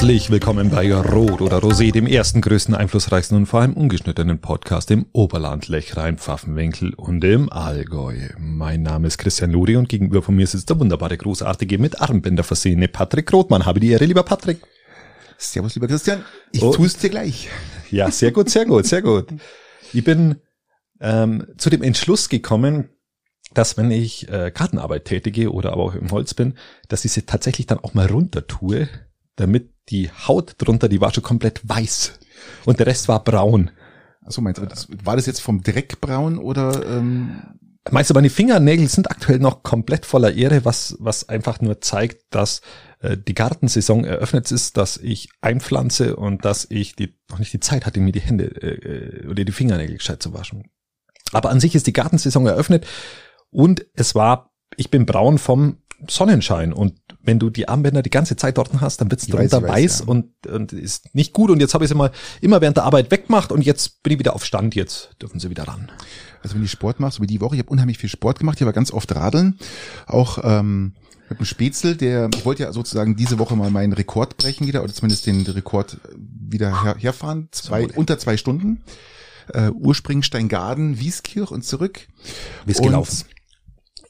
Herzlich willkommen bei Rot oder Rosé, dem ersten, größten, einflussreichsten und vor allem ungeschnittenen Podcast im Oberland, Lechrein, Pfaffenwinkel und im Allgäu. Mein Name ist Christian Luri und gegenüber von mir sitzt der wunderbare, großartige, mit Armbänder versehene Patrick Rothmann. Habe die Ehre, lieber Patrick. Servus, lieber Christian. Ich Und- tu's dir gleich. Ja, sehr gut, sehr gut, sehr gut. Ich bin ähm, zu dem Entschluss gekommen, dass wenn ich äh, Gartenarbeit tätige oder aber auch im Holz bin, dass ich sie tatsächlich dann auch mal runter tue, damit die Haut drunter, die war schon komplett weiß und der Rest war braun. Achso, meinst du, das, war das jetzt vom Dreckbraun oder ähm, Meinst du, meine Fingernägel sind aktuell noch komplett voller Ehre, was, was einfach nur zeigt, dass äh, die Gartensaison eröffnet ist, dass ich einpflanze und dass ich die, noch nicht die Zeit hatte, mir die Hände äh, oder die Fingernägel gescheit zu waschen. Aber an sich ist die Gartensaison eröffnet und es war, ich bin braun vom Sonnenschein und wenn du die Armbänder die ganze Zeit dort hast, dann wird's Ich drunter ich weiß, weiß ja. und, und ist nicht gut und jetzt habe ich sie mal immer während der Arbeit weggemacht und jetzt bin ich wieder auf Stand, jetzt dürfen sie wieder ran. also wenn du Sport machst, so wie die Woche, ich habe unheimlich viel Sport gemacht, ich war ganz oft radeln, auch ähm, mit dem Spätzle, der, ich wollte ja sozusagen diese Woche mal meinen Rekord brechen wieder, oder zumindest den Rekord wieder her, herfahren, zwei, Wohle. unter zwei Stunden. Äh, Urspring, Steingaden, Wieskirch und zurück. Wie ist gelaufen?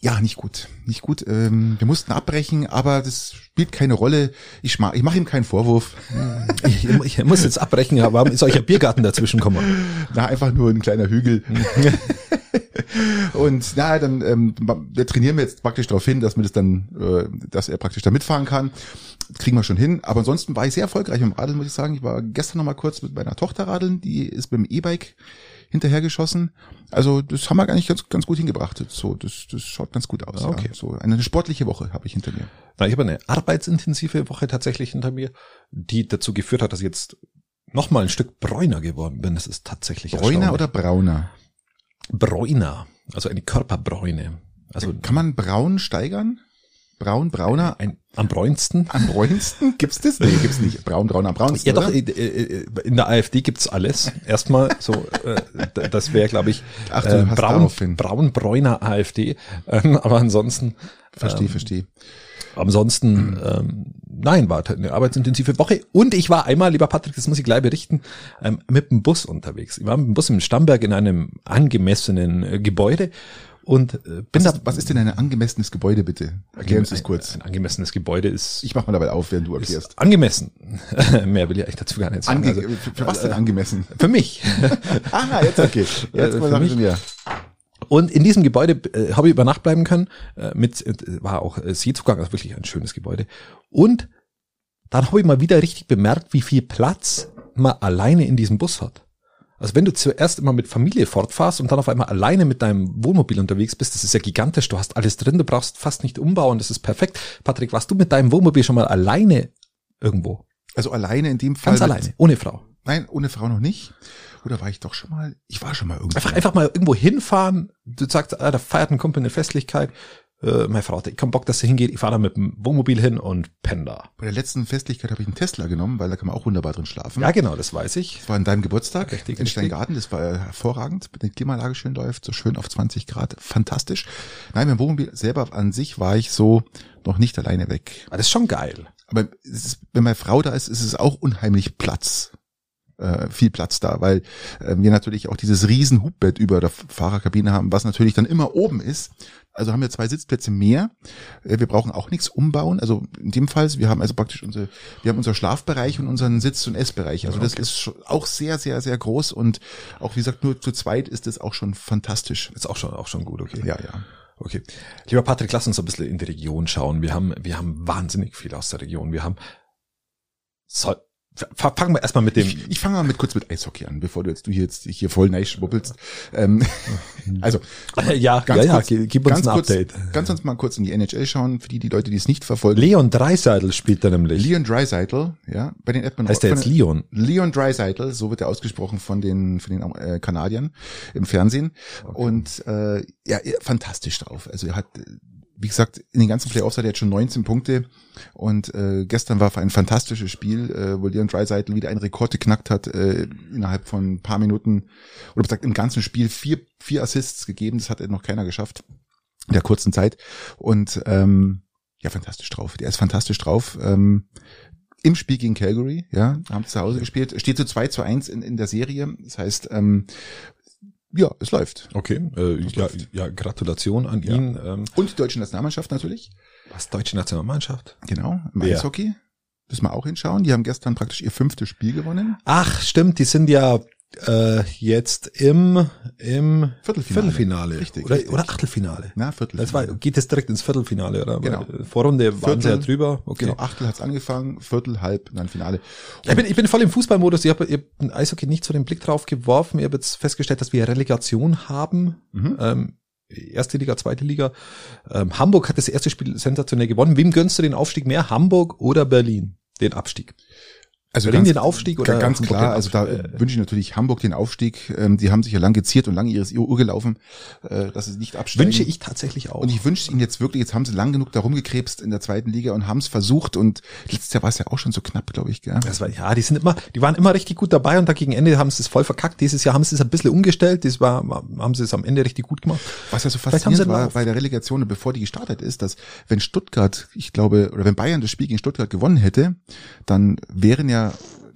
Ja, nicht gut, nicht gut. Ähm, wir mussten abbrechen, aber das spielt keine Rolle. Ich, ma- ich mache ihm keinen Vorwurf. Ich, ich muss jetzt abbrechen, aber warum ist euch ein Biergarten dazwischen gekommen? Na, einfach nur ein kleiner Hügel. und na, dann ähm, wir trainieren wir jetzt praktisch darauf hin, dass wir das dann, äh, dass er praktisch da mitfahren kann. Das kriegen wir schon hin. Aber ansonsten war ich sehr erfolgreich im Radeln, muss ich sagen. Ich war gestern noch mal kurz mit meiner Tochter radeln, die ist dem E-Bike hinterhergeschossen. Also das haben wir nicht ganz, ganz gut hingebracht. So, das, das schaut ganz gut aus. Okay. Ja. So eine sportliche Woche habe ich hinter mir. Na, ich habe eine arbeitsintensive Woche tatsächlich hinter mir, die dazu geführt hat, dass ich jetzt noch mal ein Stück bräuner geworden bin. Das ist tatsächlich Bräuner oder brauner? bräuner, also eine Körperbräune. Also Kann man braun steigern? Braun, brauner, ein, am bräunsten. am bräunsten? Gibt's das? Nee, gibt's nicht. Braun, brauner, am braunsten. Ja doch, oder? äh, äh, in der AfD gibt's alles. Erstmal so, äh, das wäre, glaube ich, Ach, äh, braun, darauf hin. braun-bräuner AfD. Ähm, aber ansonsten Verstehe, ähm, verstehe. Ansonsten, ähm, nein, war eine arbeitsintensive Woche. Und ich war einmal, lieber Patrick, das muss ich gleich berichten, ähm, mit dem Bus unterwegs. Ich war mit dem Bus im Stamberg in einem angemessenen äh, Gebäude und äh, bin Was da. ist, was ist denn ein angemessenes Gebäude, bitte? Erklär uns das ein, kurz. Ein angemessenes Gebäude ist, Ich mach mal dabei auf, während du erklärst. angemessen. Mehr will ich eigentlich dazu gar nicht sagen. Ange Also, für, für was denn angemessen? für mich. Ah, jetzt okay. Jetzt Äh, mal für sagen mir. Und in diesem Gebäude äh, habe ich über Nacht bleiben können. Äh, mit äh, war auch äh, Seezugang, also wirklich ein schönes Gebäude. Und dann habe ich mal wieder richtig bemerkt, wie viel Platz man alleine in diesem Bus hat. Also wenn du zuerst immer mit Familie fortfährst und dann auf einmal alleine mit deinem Wohnmobil unterwegs bist, das ist ja gigantisch. Du hast alles drin, du brauchst fast nicht umbauen, das ist perfekt. Patrick, warst du mit deinem Wohnmobil schon mal alleine irgendwo? Also alleine in dem Fall. Ganz alleine, ohne Frau. Nein, ohne Frau noch nicht. Oder war ich doch schon mal? Ich war schon mal irgendwo. Einfach, einfach mal irgendwo hinfahren. Du sagst, ah, da feiert ein Kumpel eine Festlichkeit. Äh, meine Frau hat ich keinen Bock, dass sie hingeht. Ich fahre da mit dem Wohnmobil hin und penne da. Bei der letzten Festlichkeit habe ich einen Tesla genommen, weil da kann man auch wunderbar drin schlafen. Ja, genau, das weiß ich. Das war an deinem Geburtstag Richtig, in richtig. Steingarten. Das war äh, hervorragend, wenn die Klimaanlage schön läuft, so schön auf 20 Grad. Fantastisch. Nein, beim Wohnmobil selber an sich war ich so noch nicht alleine weg. Aber das ist schon geil. Aber ist, wenn meine Frau da ist, ist es auch unheimlich Platz. Äh, viel Platz da, weil äh, wir natürlich auch dieses riesen Hubbett über der Fahrerkabine haben, was natürlich dann immer oben ist. Also haben wir zwei Sitzplätze mehr. Äh, wir brauchen auch nichts umbauen. Also in dem Fall, wir haben also praktisch unsere, wir haben unser Schlafbereich und unseren Sitz- und Essbereich. Also das ist schon auch sehr, sehr, sehr groß und auch wie gesagt, nur zu zweit ist das auch schon fantastisch. Ist auch schon, auch schon gut, okay. Ja, ja. Okay. Lieber Patrick, lass uns ein bisschen in die Region schauen. Wir haben, wir haben wahnsinnig viel aus der Region. Wir haben, so, f- fangen wir erstmal mit dem, Ich, ich fange mal mit kurz mit Eishockey an, bevor du jetzt du hier jetzt hier voll neischwuppelst. Ähm, also ja, ganz ja, ja, kurz, gi- gib uns ganz ein kurz, Update. Ganz uns mal kurz in die NHL schauen, für die, die Leute, die es nicht verfolgen. Leon Dreiseidel spielt da nämlich. Leon Dreisaitl, ja, bei den Edmonton heißt der jetzt Leon? Leon Dreisaitl, so wird er ausgesprochen von den von den äh, Kanadiern im Fernsehen und äh, ja, fantastisch drauf. Also er hat wie gesagt, in den ganzen Playoffs hat er jetzt schon 19 Punkte und äh, gestern war ein fantastisches Spiel, äh, wo Leon Dreisaitl wieder einen Rekord geknackt hat, äh, innerhalb von ein paar Minuten oder gesagt im ganzen Spiel vier, vier Assists gegeben, das hat noch keiner geschafft in der kurzen Zeit und ähm, ja, fantastisch drauf. Der ist fantastisch drauf. Ähm, im Spiel gegen Calgary, ja, haben zu Hause gespielt, steht zu 2 zu 1 in, in der Serie. Das heißt, ähm, ja, es läuft. Okay, äh, ja, ja, Gratulation an Ja. ihn. Ähm, Und die deutsche Nationalmannschaft natürlich. was deutsche Nationalmannschaft? Genau, im Wer? Eishockey. Müssen wir auch hinschauen. Die haben gestern praktisch ihr fünftes Spiel gewonnen. Ach, stimmt, die sind ja äh, jetzt im im Viertelfinale. Viertelfinale Richtig, oder, richtig. oder Achtelfinale. Na, Viertelfinale. Das war, geht es direkt ins Viertelfinale, oder? Genau. Vorrunde waren sie ja Viertel- drüber. Okay. Genau, Achtel hat's angefangen, Viertel, Halb, und dann Finale. Ich bin, ich bin voll im Fußballmodus. Ich habe hab ein Eishockey nicht so den Blick drauf geworfen. Ich habe jetzt festgestellt, dass wir Relegation haben. Mhm. Ähm, erste Liga, zweite Liga. Ähm, Hamburg hat das erste Spiel sensationell gewonnen. Wem gönnst du den Aufstieg mehr? Hamburg oder Berlin? Den Abstieg. Also ganz, den Aufstieg oder ganz Hamburg klar, also da? Äh, wünsche ich natürlich Hamburg den Aufstieg. Ähm, die haben sich ja lang geziert und lange ihres Uhr gelaufen, äh, dass sie nicht absteigen. Wünsche ich tatsächlich auch. Und ich wünsche ihnen jetzt wirklich, jetzt haben sie lang genug da rumgekrebst in der zweiten Liga und haben es versucht und letztes Jahr war es ja auch schon so knapp, glaube ich. Gell? Das war, ja, die sind immer, die waren immer richtig gut dabei und da gegen Ende haben sie es voll verkackt. Dieses Jahr haben sie es ein bisschen umgestellt. Das war, haben sie es am Ende richtig gut gemacht. Was ja so faszinierend war bei der Relegation, bevor die gestartet ist, dass wenn Stuttgart, ich glaube, oder wenn Bayern das Spiel gegen Stuttgart gewonnen hätte, dann wären ja,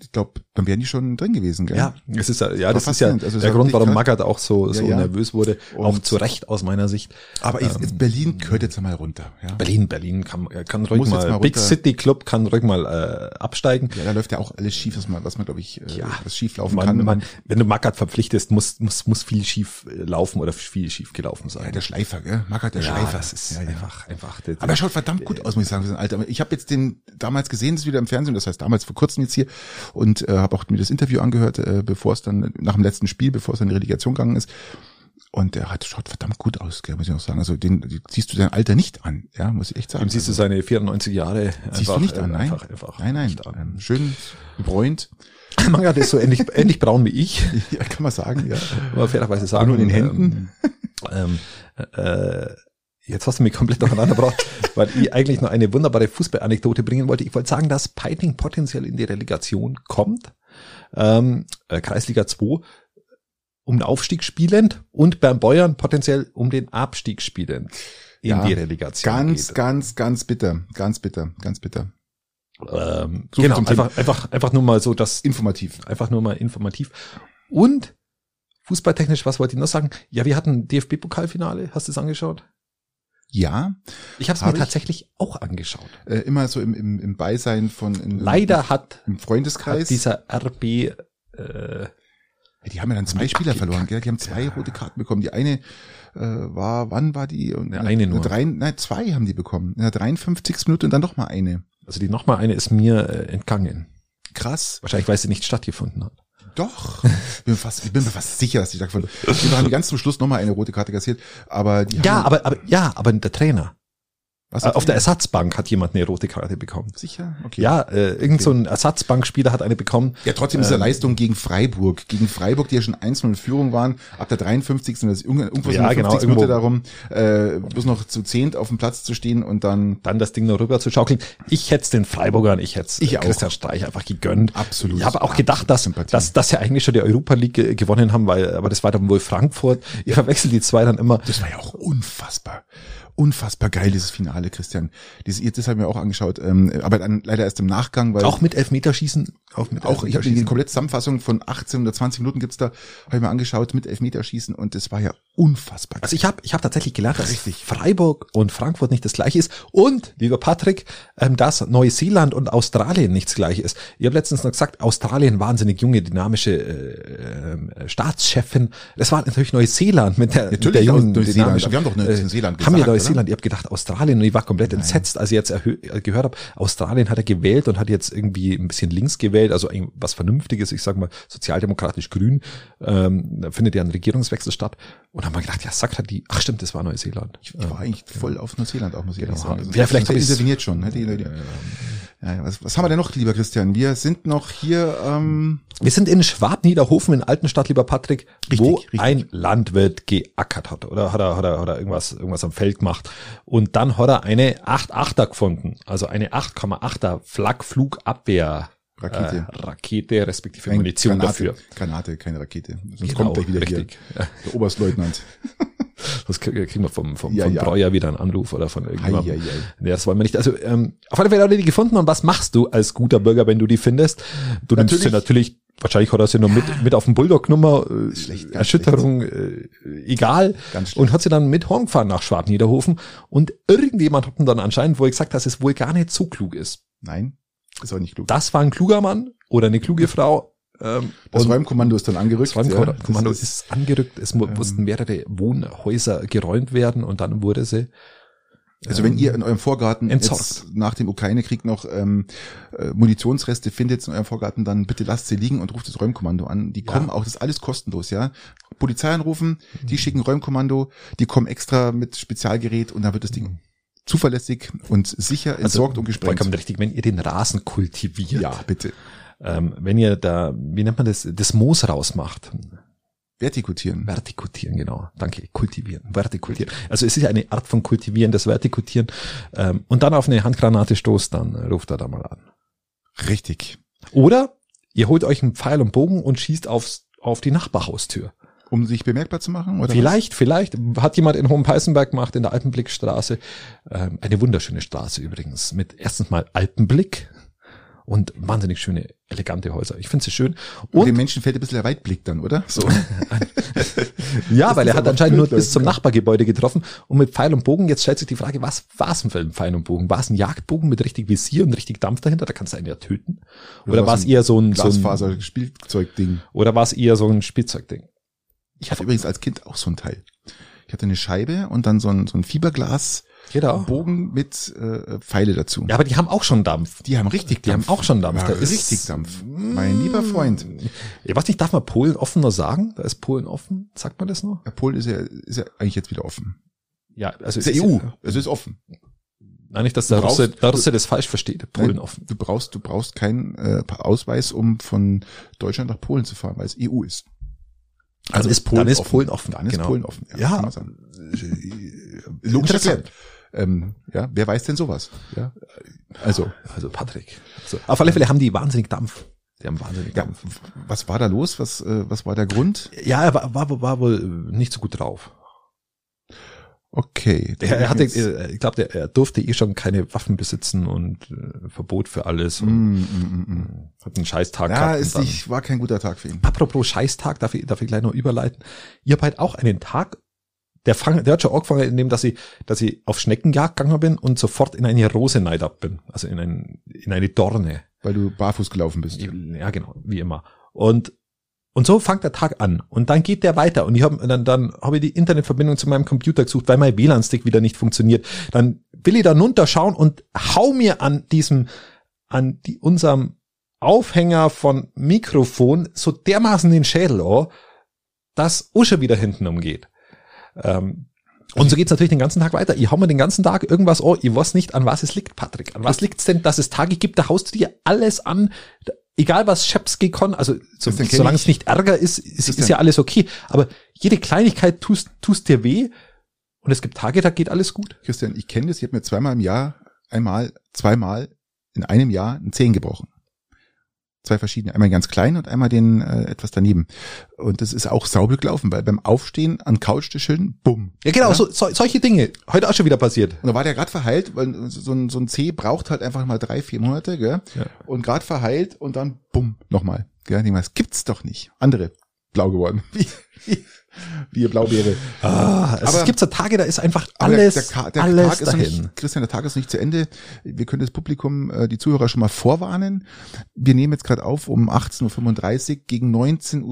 ich glaube, dann wären die schon drin gewesen. Gell? Ja, es ist ja, ja, das ist ja. Also der Grund, warum. Magath auch so, so Ja, ja. nervös wurde. auch Und- zu Recht aus meiner Sicht. Aber jetzt, jetzt Berlin gehört jetzt mal runter. Ja? Berlin, Berlin kann, kann ruhig Muss jetzt mal, mal Big. City Club kann ruhig mal äh, absteigen. ja, da läuft ja auch alles schief, was man, was man glaube ich, äh, Ja. was schief laufen Man, kann. man, wenn du Magath verpflichtest, muss, muss, muss viel schief äh, laufen oder viel schief gelaufen sein. ja, der Schleifer, gell? Magath, der Ja, Schleifer. das ist ja, ja. einfach, einfach. der- Aber er schaut verdammt gut aus, muss ich sagen, für sein Alter. Ich habe jetzt den damals gesehen, das ist wieder im Fernsehen, das heißt damals vor kurzem jetzt hier und äh, habe auch mir das Interview angehört, äh, bevor es dann nach dem letzten Spiel, bevor es in die Relegation gegangen ist. Und der hat schaut verdammt gut aus, gell, muss ich auch sagen. Also den, den siehst du dein Alter nicht an, ja, muss ich echt sagen. Dem siehst du also, seine 94 Jahre einfach, siehst du nicht an, äh, nein. einfach, einfach nein, nein, ähm, schön bräunt, Magath ist so ähnlich, ähnlich braun wie ich, ja, kann man sagen, ja. man fairerweise sagen. nur in den Händen. Ähm, äh, jetzt hast du mich komplett durcheinander gebracht, weil ich eigentlich noch eine wunderbare Fußballanekdote bringen wollte. Ich wollte sagen, dass Peiting potenziell in die Relegation kommt. Ähm, äh, Kreisliga 2 um den Aufstieg spielend und beim Bayern potenziell um den Abstieg spielend in Ja, die Relegation Ganz, geht. ganz, ganz bitter, ganz bitter, ganz bitter. Ähm, So genau, Thema. einfach, einfach, einfach nur mal so, dass Informativ. einfach nur mal informativ. Und fußballtechnisch, was wollte ich noch sagen? Ja, wir hatten DFB-Pokalfinale. Hast du es angeschaut? Ja, Ich habe es Hab mir ich. tatsächlich auch angeschaut. äh, immer so im, im, im Beisein von in, Leider hat, im hat Freundeskreis. dieser RB äh, Ja, Die haben ja dann zwei Spieler verloren, gell? Die haben zwei rote Karten bekommen. Die eine äh, war, wann war die? Und Ja, eine nur. Drei, nein, zwei haben die bekommen. In der 53. Minute und dann noch mal eine. also die nochmal eine ist mir äh, entgangen. Krass. Wahrscheinlich, weil sie nicht stattgefunden hat. Doch. Ich bin, fast, ich bin mir fast sicher, dass die davon. Die haben ganz zum Schluss noch mal eine rote Karte kassiert. Aber die Ja, haben, aber, aber ja, aber der Trainer. Was Äh, auf der Ersatzbank hat jemand eine rote Karte bekommen. Sicher? Okay. Ja, äh, irgend so ein Ersatzbankspieler hat eine bekommen. Ja, trotzdem ist Ähm, er Leistung gegen Freiburg. Gegen Freiburg, die ja schon 1 in Führung waren, ab der 53. und das ist irgendwo so Ja, genau, 50. Minute irgendwo. darum, äh, bloß noch zu zehnt auf dem Platz zu stehen und dann dann das Ding noch rüber zu schaukeln. Ich hätte es den Freiburgern, ich hätte es Ich auch. Christian Streich einfach gegönnt. Absolut. Ich habe auch gedacht, dass, Sympathie. dass, dass sie eigentlich schon die Europa League ge- gewonnen haben, weil, aber das war dann wohl Frankfurt. Ich verwechsel die zwei dann immer. Das war ja auch unfassbar. Unfassbar geil, dieses Finale, Christian. Dieses, das haben wir auch angeschaut, ähm, aber dann leider erst im Nachgang, weil Auch mit Elfmeterschießen. Auch mit auch ich habe die komplette Zusammenfassung von 18 oder 20 Minuten gibt's da, habe ich mir angeschaut mit Elfmeterschießen und das war ja unfassbar. Also ich habe ich hab tatsächlich gelernt, dass Richtig. Freiburg und Frankfurt nicht das gleiche ist. Und, lieber Patrick, ähm, dass Neuseeland und Australien nicht das gleiche ist. Ich habe letztens noch gesagt, Australien wahnsinnig junge, dynamische äh, äh, Staatschefin. Das war natürlich Neuseeland mit der, mit der Natürlich jungen, Neuseeland. dynamischen- Wir haben doch Neuseeland Haben wir Neuseeland? Ich habe gedacht Australien und ich war komplett entsetzt, als ich jetzt äh, gehört habe, Australien hat er gewählt und hat jetzt irgendwie ein bisschen links gewählt, also ein- was Vernünftiges, ich sag mal sozialdemokratisch grün. Ähm, da findet ja ein Regierungswechsel statt. Und haben wir gedacht, ja, sagt hat die, ach stimmt, das war Neuseeland. Ich war eigentlich voll auf Neuseeland auch, muss ich Genau. sagen. Also, Ja, vielleicht hätte hab ich's- interveniert schon. Hätte ich, ja, ja, was, was haben wir denn noch, lieber Christian? Wir sind noch hier, ähm, Wir sind in Schwab-Niederhofen in Altenstadt, lieber Patrick, wo richtig. ein Landwirt geackert hat. Oder hat er, hat er, hat er irgendwas, irgendwas am Feld gemacht. Und dann hat er eine 8,8er gefunden. Also eine 8,8er Flakflugabwehr. Rakete. Äh, Rakete, respektive Kein Munition Granate, dafür. Granate, keine Rakete. Sonst Genau, kommt gleich wieder richtig. hier der Oberstleutnant. Das kriegen wir vom, vom, Ja, vom ja. Breuer wieder einen Anruf oder von irgendjemandem. Ei, ei, ei. Nee, das wollen wir nicht. Also ähm, auf alle Fälle hat er die gefunden und was machst du als guter Bürger, wenn du die findest? Du nimmst sie natürlich, wahrscheinlich hat er sie noch mit, mit auf dem Bulldog-Nummer, äh, Schlecht, Erschütterung, äh, egal. Ganz und hat sie dann mit heimgefahren nach Schwabniederhofen und irgendjemand hat ihm dann anscheinend wohl gesagt, dass es wohl gar nicht so klug ist. Nein, ist auch nicht klug. Das war ein kluger Mann oder eine kluge Frau. Ähm, Das Räumkommando ist dann angerückt. das Räumkommando ja. Das ist angerückt, es mu- mussten mehrere Wohnhäuser geräumt werden und dann wurde sie. Also wenn ihr in eurem Vorgarten entsorgt. jetzt nach dem Ukraine-Krieg noch ähm, äh, Munitionsreste findet in eurem Vorgarten, dann bitte lasst sie liegen und ruft das Räumkommando an. Die Ja. kommen auch, das ist alles kostenlos, ja. Polizei anrufen, Mhm. die schicken Räumkommando, die kommen extra mit Spezialgerät und dann wird das Ding zuverlässig und sicher entsorgt und gesprengt. Vollkommen richtig, wenn ihr den Rasen kultiviert, Ja, bitte. ähm, wenn ihr da, wie nennt man das, das Moos rausmacht, Vertikutieren. vertikutieren, genau, danke, kultivieren, vertikutieren. Also es ist eine Art von kultivieren, das Vertikutieren ähm, und dann auf eine Handgranate stoßt, dann ruft er da mal an. Richtig. Oder ihr holt euch einen Pfeil und Bogen und schießt aufs, auf die Nachbarhaustür. Um sich bemerkbar zu machen? Oder Vielleicht, vielleicht hat jemand in Hohenpeißenberg gemacht, in der Alpenblickstraße. Ähm, eine wunderschöne Straße übrigens. Mit erstens mal Alpenblick und wahnsinnig schöne, elegante Häuser. Ich finde sie schön. was? Und dem Und Menschen fällt ein bisschen der Weitblick dann, oder? So. ja, weil ist er hat anscheinend nur bis zum. Nachbargebäude getroffen und mit Pfeil und Bogen. Jetzt stellt sich die Frage, was war es denn für ein Pfeil und Bogen? War es ein Jagdbogen mit richtig Visier und richtig Dampf dahinter? Da kannst du einen ja töten. Oder Oder war es eher so ein, so ein Glasfaser-Spielzeugding. oder war es eher so ein Spielzeugding? Ich hatte übrigens als Kind auch so ein Teil. Ich hatte eine Scheibe und dann so ein, so ein Fiberglas Genau. Bogen mit äh, Pfeile dazu. Ja, aber die haben auch schon Dampf. Die haben richtig Die haben auch schon Dampf. Ja, Da ist- richtig Dampf. Mein lieber Freund. Ich weiß nicht, darf man Polen offen noch sagen? Da ist Polen offen. Sagt man das noch? Ja, Polen ist ja, ist ja eigentlich jetzt wieder offen. Ja, also Es ist ja EU. Es ist offen. Nein, nicht, dass der brauchst- Russe, der Russe das falsch versteht. Polen Nein, offen. Du brauchst, du brauchst keinen äh, Ausweis, um von Deutschland nach Polen zu fahren, weil es EU ist. Also ist- dann ist Polen offen, Dann ist genau. Polen offen. Ja. man sagen. Logisch Interessant. erklärt. Ähm, ja, wer weiß denn sowas? Ja, also Also Patrick. So. Auf alle Fälle haben die wahnsinnig Dampf. Die haben wahnsinnig Ja, Dampf. was war da los? Was, äh, was war der Grund? Ja, er war, war, war wohl äh, nicht so gut drauf. Okay. Er, er hatte, äh, ich glaube, er durfte eh schon keine Waffen besitzen und äh, Verbot für alles Mm, und mm, mm, mm. hat einen Scheißtag Ja, gehabt. ist nicht, war kein guter Tag für ihn. Apropos Scheißtag, darf ich, darf ich gleich noch überleiten. Ihr habt halt auch einen Tag, der, fang, der hat schon angefangen, indem dass ich, dass ich auf Schneckenjagd gegangen bin und sofort in eine Rose neidab bin. Also in, ein, in eine Dorne. Weil du barfuß gelaufen bist. Ja, genau, wie immer. Und, und so fängt der Tag an. Und dann geht der weiter. Und ich hab, dann, dann habe ich die Internetverbindung zu meinem Computer gesucht, weil mein WLAN-Stick wieder nicht funktioniert. Dann will ich da runterschauen und hau mir an diesem, an die, unserem Aufhänger von Mikrofon so dermaßen den Schädel an, dass Usche wieder hinten umgeht. Ähm, und so geht's natürlich den ganzen Tag weiter. Ich hau mir den ganzen Tag irgendwas an. Ich weiß nicht, an was es liegt, Patrick. An was liegt's denn, dass es Tage gibt, da haust du dir alles an, egal was Schepski kann, also so, solange es nicht Ärger ist, ist, ist ja alles okay. Aber jede Kleinigkeit tust, tust dir weh. Und es gibt Tage, da geht alles gut. Christian, ich kenne das, ich habe mir zweimal im Jahr, einmal, zweimal in einem Jahr einen Zehen gebrochen. Zwei verschiedene, einmal ganz klein und einmal den äh, etwas daneben. Und das ist auch sauber gelaufen, weil beim Aufstehen an Couchtischeln, bumm. Ja, genau, Ja. So, so, solche Dinge. Heute auch schon wieder passiert. Und da war der gerade verheilt, weil so ein, so ein Zeh braucht halt einfach mal drei, vier Monate, gell? Ja. Und gerade verheilt und dann bumm, nochmal. Gell? Ich meine, das gibt's doch nicht. Andere blau geworden. Wie, wie ihr Blaubeere. Ah, es Aber- gibt so Tage, da ist einfach alles, der, der, der alles Tag ist dahin. nicht, Christian, der Tag ist nicht zu Ende. Wir können das Publikum, äh, die Zuhörer schon mal vorwarnen. Wir nehmen jetzt gerade auf um 18.35 Uhr. Gegen 19.15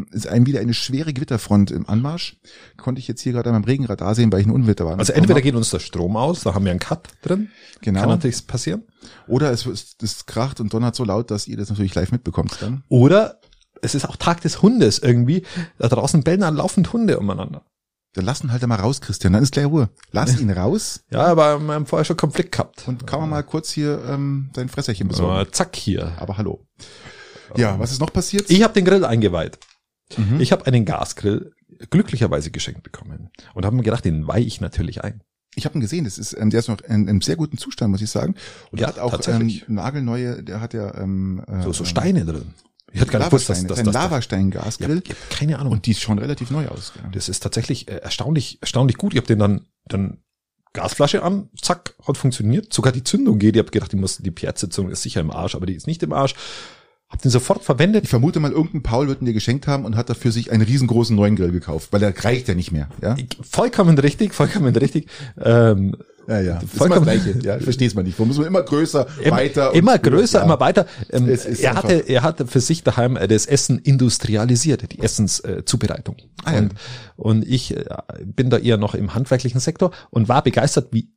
Uhr ist ein, wieder eine schwere Gewitterfront im Anmarsch. Konnte ich jetzt hier gerade an meinem Regenradar sehen, weil ich ein Unwetter war. Also entweder geht uns der Strom aus, da haben wir einen Cut drin. Genau. Kann natürlich passieren. Oder es, es, es kracht und donnert so laut, dass ihr das natürlich live mitbekommt dann. Oder es ist auch Tag des Hundes irgendwie. Da draußen bellen dann laufend Hunde umeinander. Dann lass ihn halt einmal raus, Christian. Dann ist gleich Ruhe. Lass ihn raus Ja, aber wir haben vorher schon Konflikt gehabt. und kann man mal kurz hier ähm, dein Fresserchen besorgen. Aber zack hier. Aber hallo. Ja, was ist noch passiert? Ich habe den Grill eingeweiht. Mhm. Ich habe einen Gasgrill glücklicherweise geschenkt bekommen. Und habe mir gedacht, den weihe ich natürlich ein. Ich habe ihn gesehen, das ist, ähm, der ist noch in, in einem sehr guten Zustand, muss ich sagen. Und Ja, der hat auch ähm, nagelneue, der hat ja ähm, äh, So, so ähm, Steine drin. Ich hätte gar nicht gewusst, dass, dass, das ist Lavastein-Gasgrill. hab keine Ahnung. Und die schauen relativ neu aus. Das ist tatsächlich äh, erstaunlich, erstaunlich gut. Ich habe den dann, dann Gasflasche an, zack, hat funktioniert. Sogar die Zündung geht. Ich habe gedacht, die muss, die Pierzündung ist sicher im Arsch, aber die ist nicht im Arsch. Hab den sofort verwendet. Ich vermute mal, irgendein Paul wird ihn dir geschenkt haben und hat dafür sich einen riesengroßen neuen Grill gekauft, weil der reicht ja nicht mehr. Ja, Vollkommen richtig, vollkommen richtig. Ähm, ja, ja. Vollkommen- das Gleiche. Ja, versteh's mal nicht. Warum muss man immer größer, immer, weiter? immer größer, Ja. immer weiter. Ähm, er hatte, er hatte für sich daheim äh, das Essen industrialisiert, die Essenszubereitung. Zubereitung. Ah, ja. und, und ich äh, bin da eher noch im handwerklichen Sektor und war begeistert, wie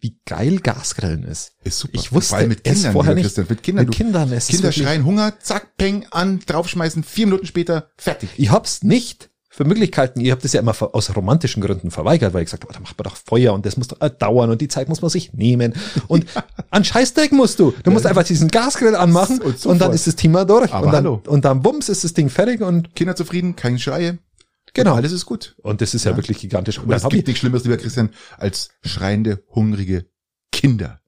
wie geil Gasgrillen ist. Ist super. Ich wusste allem mit es Kindern, vorher nicht. Christian. Mit Kindern, Mit du- Kindern, es Kinder schreien Hunger, zack, peng, an, draufschmeißen, vier Minuten später, fertig. Ich hab's nicht für Möglichkeiten, ich habe das ja immer aus romantischen Gründen verweigert, weil ich gesagt habe, da macht man doch Feuer und das muss doch äh, dauern und die Zeit muss man sich nehmen. Und an Scheißdreck musst du. Du musst einfach diesen Gasgrill anmachen Und und, dann ist das Thema durch. Aber und, dann, hallo. und dann bums ist das Ding fertig und Kinder zufrieden, keine Schreie. Genau. Und alles ist gut. und das ist ja, Ja. wirklich gigantisch. Und es gibt ich, nichts Schlimmeres, lieber Christian, als schreiende, hungrige Kinder.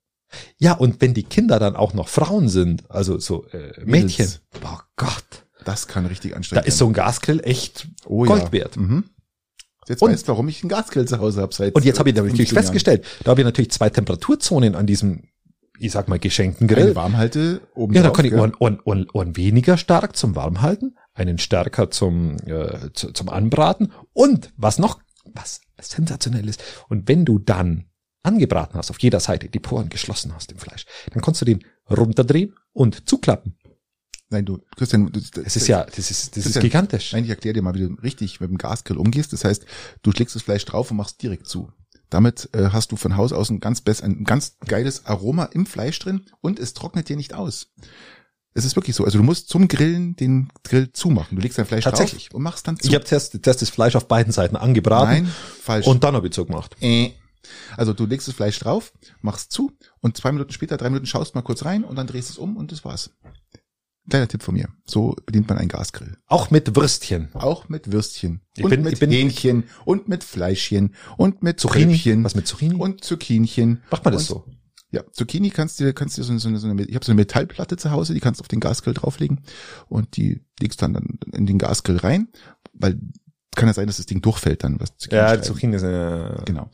ja, und wenn die Kinder dann auch noch Frauen sind, also so äh, Mädchen, Mädels. boah Gott, Das kann richtig da anstrengend ist so ein Gasgrill echt Oh Gold ja. wert. Mhm. Jetzt Und- weißt du, warum ich einen Gasgrill zu Hause habe seit Und jetzt habe ich natürlich 15 Jahren. festgestellt, da habe ich natürlich zwei Temperaturzonen an diesem, ich sag mal, geschenkten Grill. Eine Warmhalte oben Ja, da kann ich? Ohren, Ohren, Ohren, Ohren weniger stark zum Warmhalten, einen stärker zum, äh, zu, zum Anbraten und was noch, was sensationell ist, und wenn du dann angebraten hast, auf jeder Seite die Poren geschlossen hast im Fleisch, dann kannst du den runterdrehen und zuklappen. Nein, du, Christian, du, Es ist ja, das ist, das ist gigantisch. Nein, ich erkläre dir mal, wie du richtig mit dem Gasgrill umgehst. Das heißt, du schlägst das Fleisch drauf und machst direkt zu. Damit äh, hast du von Haus aus ein ganz best, ein ganz geiles Aroma im Fleisch drin und es trocknet dir nicht aus. Es ist wirklich so. Also du musst zum Grillen den Grill zumachen. Du legst dein Fleisch Tatsächlich. drauf und machst dann zu. Ich habe zuerst, zuerst das Fleisch auf beiden Seiten angebraten Nein, falsch. und dann habe ich zugemacht. Äh. Also du legst das Fleisch drauf, machst zu und zwei Minuten später, drei Minuten schaust mal kurz rein und dann drehst es um und das war's. Kleiner Tipp von mir. So bedient man einen Gasgrill. Auch mit Würstchen. Auch mit Würstchen Ich und bin- mit ich bin- Hähnchen und mit Fleischchen und mit Zucchini. Zucchini Was mit Zucchini? und Zucchinchen. Macht man das so? Ja, Zucchini kannst du, kannst du so, eine- so, eine- so eine, ich habe so eine Metallplatte zu Hause, die kannst du auf den Gasgrill drauflegen und die legst dann, dann in den Gasgrill rein, weil kann ja sein, dass das Ding durchfällt dann, was Zucchini Ja, schneiden. Zucchini ist äh, Genau.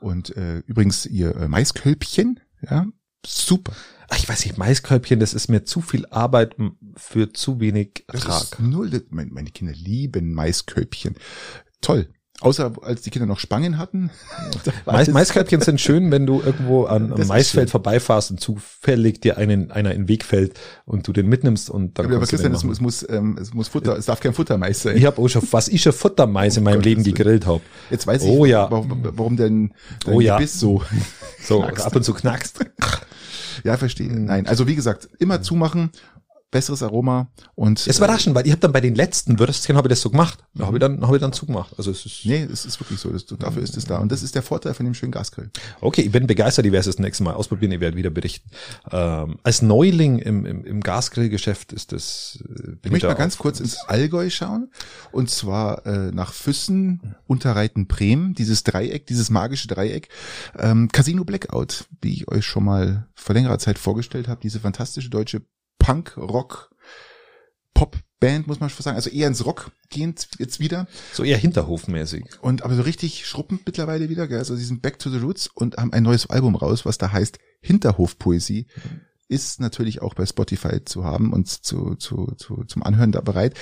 Und äh, übrigens ihr äh, Maiskölbchen, ja, super. Ich weiß nicht, Maiskölbchen, das ist mir zu viel Arbeit für zu wenig Das Ertrag. ist null. Meine, Kinder lieben Maiskölbchen. Toll. Außer als die Kinder noch Spangen hatten. Mais, das- Maiskölbchen sind schön, wenn du irgendwo an, Das ist Maisfeld schön. vorbeifährst und zufällig dir einen, einer in den Weg fällt und du den mitnimmst und dann Aber kannst du den Christian, es muss, machen. es muss, ähm, es muss Futter, es darf kein Futtermais sein. Ich habe auch schon, was ich schon Futtermais in meinem Gottes Leben gegrillt hab. Jetzt weiß ich, Oh ja. warum, warum denn dein Oh ja. Gebiss so. So, Knackst. ab und zu knackst. Ja, verstehe. Nein, also wie gesagt, immer zumachen, besseres Aroma und. Es war überraschend, weil ich habe dann bei den letzten Würstchen habe ich das so gemacht. Da habe ich dann, habe ich dann zugemacht. Also es ist, Nee, es ist wirklich so. Das, dafür ist es da. Und das ist der Vorteil von dem schönen Gasgrill. Okay, ich bin begeistert, ich werde es das nächste Mal ausprobieren, ich werde wieder berichten. Ähm, als Neuling im, im, im Gasgrillgeschäft ist das. äh, bin Ich möchte da mal ganz kurz ins Allgäu schauen. Und zwar äh, nach Füssen, Unterreiten, Bremen. Dieses Dreieck, dieses magische Dreieck. Ähm, Casino Blackout, wie ich euch schon mal vor längerer Zeit vorgestellt habe. Diese fantastische deutsche Punk-Rock Pop-Band, muss man schon sagen. Also eher ins Rock gehend jetzt wieder. So eher hinterhofmäßig. Und aber so richtig schruppend mittlerweile wieder. Gell? Also sie sind back to the roots und haben ein neues Album raus, was da heißt Hinterhofpoesie. Ist natürlich auch bei Spotify zu haben und zu, zu, zu, zum Anhören da bereit.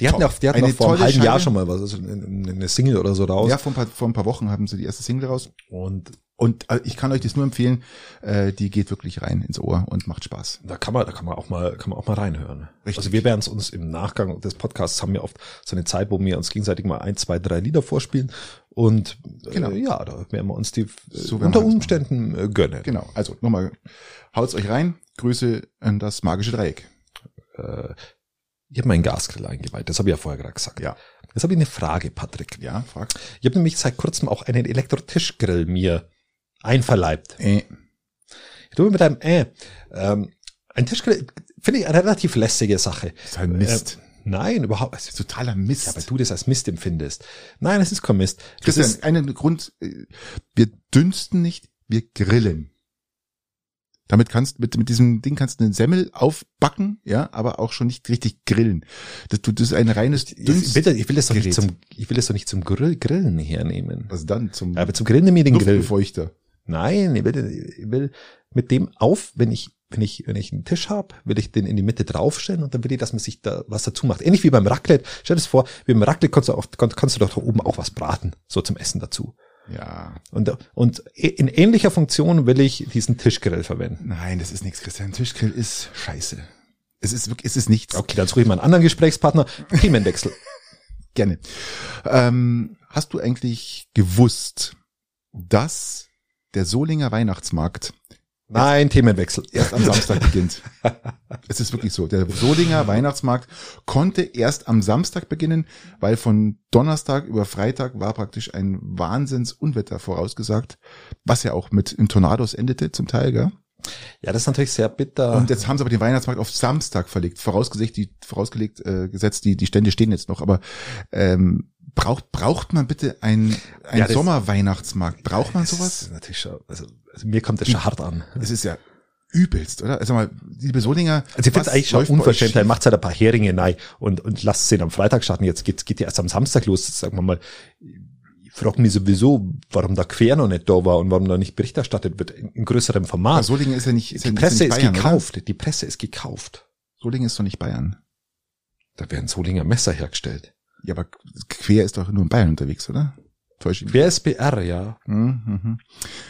Die hatten auch, die hatten Eine auch vor einem halben Jahr schon mal was, also eine eine Single oder so raus. Ja, vor ein, paar, vor ein paar Wochen haben sie die erste Single raus. Und Und äh, ich kann euch das nur empfehlen, äh, die geht wirklich rein ins Ohr und macht Spaß. da kann man, da kann man auch mal, kann man auch mal reinhören. Richtig. Also wir werden es uns im Nachgang des Podcasts haben wir oft so eine Zeit, wo wir uns gegenseitig mal ein, zwei, drei Lieder vorspielen. Und Genau. äh, ja, da werden wir uns die äh, So unter Umständen äh, gönnen. Genau, also nochmal, haut's euch rein, Grüße an das magische Dreieck. Äh, ich habe meinen Gasgrill eingeweiht, das habe ich ja vorher gerade gesagt. Ja. Jetzt habe ich eine Frage, Patrick. Ja, frag. Ich habe nämlich seit kurzem auch einen Elektrotischgrill mir einverleibt. Äh, Du mit einem äh, ähm, ein Tischgrill finde ich eine relativ lästige Sache. das ist halt Mist. Äh, nein, überhaupt. das ist totaler Mist. Ja, weil du das als Mist empfindest. Nein, es ist kein Mist. Das Christian, ist, einen Grund, äh, wir dünsten nicht, wir grillen. Damit kannst mit mit diesem Ding kannst du einen Semmel aufbacken, ja, aber auch schon nicht richtig grillen. Das, das ist ein reines Ich will, ich will das doch nicht zum, ich will das doch nicht zum Grill, Grillen hernehmen. Was dann zum Aber zum Grillen nehme ich den Grill. Nein, ich will, ich will mit dem auf, wenn ich, wenn ich, wenn ich einen Tisch habe, will ich den in die Mitte draufstellen und dann will ich, dass man sich da was dazu macht. Ähnlich wie beim Raclette. Stell dir das vor, wie beim Raclette kannst du, auf, kannst, kannst du doch da oben auch was braten, so zum Essen dazu. Ja. Und, und in ähnlicher Funktion will ich diesen Tischgrill verwenden. Nein, das ist nichts, Christian. Tischgrill ist scheiße. Es ist wirklich, es ist nichts. Okay, dann suche ich mal einen anderen Gesprächspartner. Themenwechsel. Gerne. Ähm, hast du eigentlich gewusst, dass der Solinger Weihnachtsmarkt Nein, Themenwechsel. erst am Samstag beginnt. Es ist wirklich so. Der Solinger Weihnachtsmarkt konnte erst am Samstag beginnen, weil von Donnerstag über Freitag war praktisch ein Wahnsinnsunwetter vorausgesagt, was ja auch mit in Tornados endete zum Teil, gell? Ja, das ist natürlich sehr bitter. Und jetzt haben sie aber den Weihnachtsmarkt auf Samstag verlegt, vorausgesetzt, die, vorausgelegt, äh, gesetzt, die, die Stände stehen jetzt noch, aber ähm, braucht, braucht man bitte ein, ein Ja, Sommerweihnachtsmarkt? Braucht man Das sowas? ist natürlich schon, also, also mir kommt das schon hart an. Es ist ja übelst, oder? Also mal, liebe Solinger. Also ich finde es eigentlich schon unverschämt. Er schief? macht halt ein paar Heringe rein und, und lasst es am Freitag starten. Jetzt geht, geht ja erst am Samstag los. Sagen wir mal, ich frage mich sowieso, warum da Quer noch nicht da war und warum da nicht Bericht erstattet wird in, in größerem Aber Format. Solingen ist ja nicht, ist ja, die ist ja Presse ist Bayern, gekauft. Die Presse ist gekauft. Oder? Solingen ist doch nicht Bayern. Da werden Solinger Messer hergestellt. Ja, aber Quer ist doch nur in Bayern unterwegs, oder? Täusche? Quer ist BR, ja. Mhm, mhm.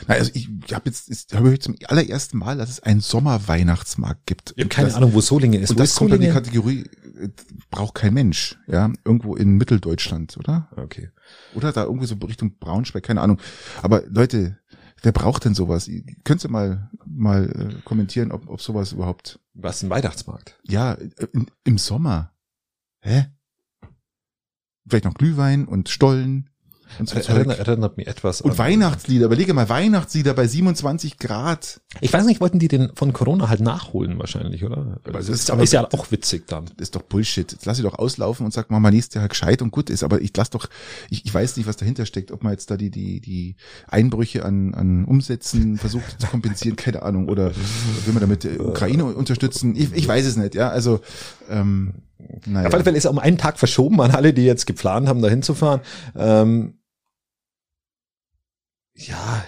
Na, also ich, ich habe jetzt, ich habe zum allerersten Mal, dass es einen Sommerweihnachtsmarkt gibt. Ich habe keine das, Ahnung, wo Solingen ist. Und wo das ist kommt in die? Kategorie, braucht kein Mensch, ja, irgendwo in Mitteldeutschland, oder? Okay. Oder da irgendwie so Richtung Braunschweig, keine Ahnung. Aber Leute, wer braucht denn sowas? Könnt ihr mal mal äh, kommentieren, ob, ob sowas überhaupt, Was ist ein Weihnachtsmarkt? ja, äh, in, im Sommer. Hä? Vielleicht noch Glühwein und Stollen und so Zeug. Erinnert, mich etwas Und an- Weihnachtslieder, überlege mal, Weihnachtslieder bei 27 Grad. Ich weiß nicht, wollten die den von Corona halt nachholen wahrscheinlich, oder? Aber Also das ist, aber- ist ja auch witzig dann. Das ist doch Bullshit. Jetzt lass sie doch auslaufen und sag mal, man nächstes Jahr gescheit und gut ist. Aber ich lass doch, ich, ich weiß nicht, was dahinter steckt, ob man jetzt da die, die, die Einbrüche an, an Umsätzen versucht zu kompensieren, keine Ahnung. Oder will man damit die Ukraine unterstützen? Ich, ich weiß es nicht, ja. Also, ähm, naja. Auf alle Fälle ist er um einen Tag verschoben an alle, die jetzt geplant haben, da hinzufahren. Ähm, ja,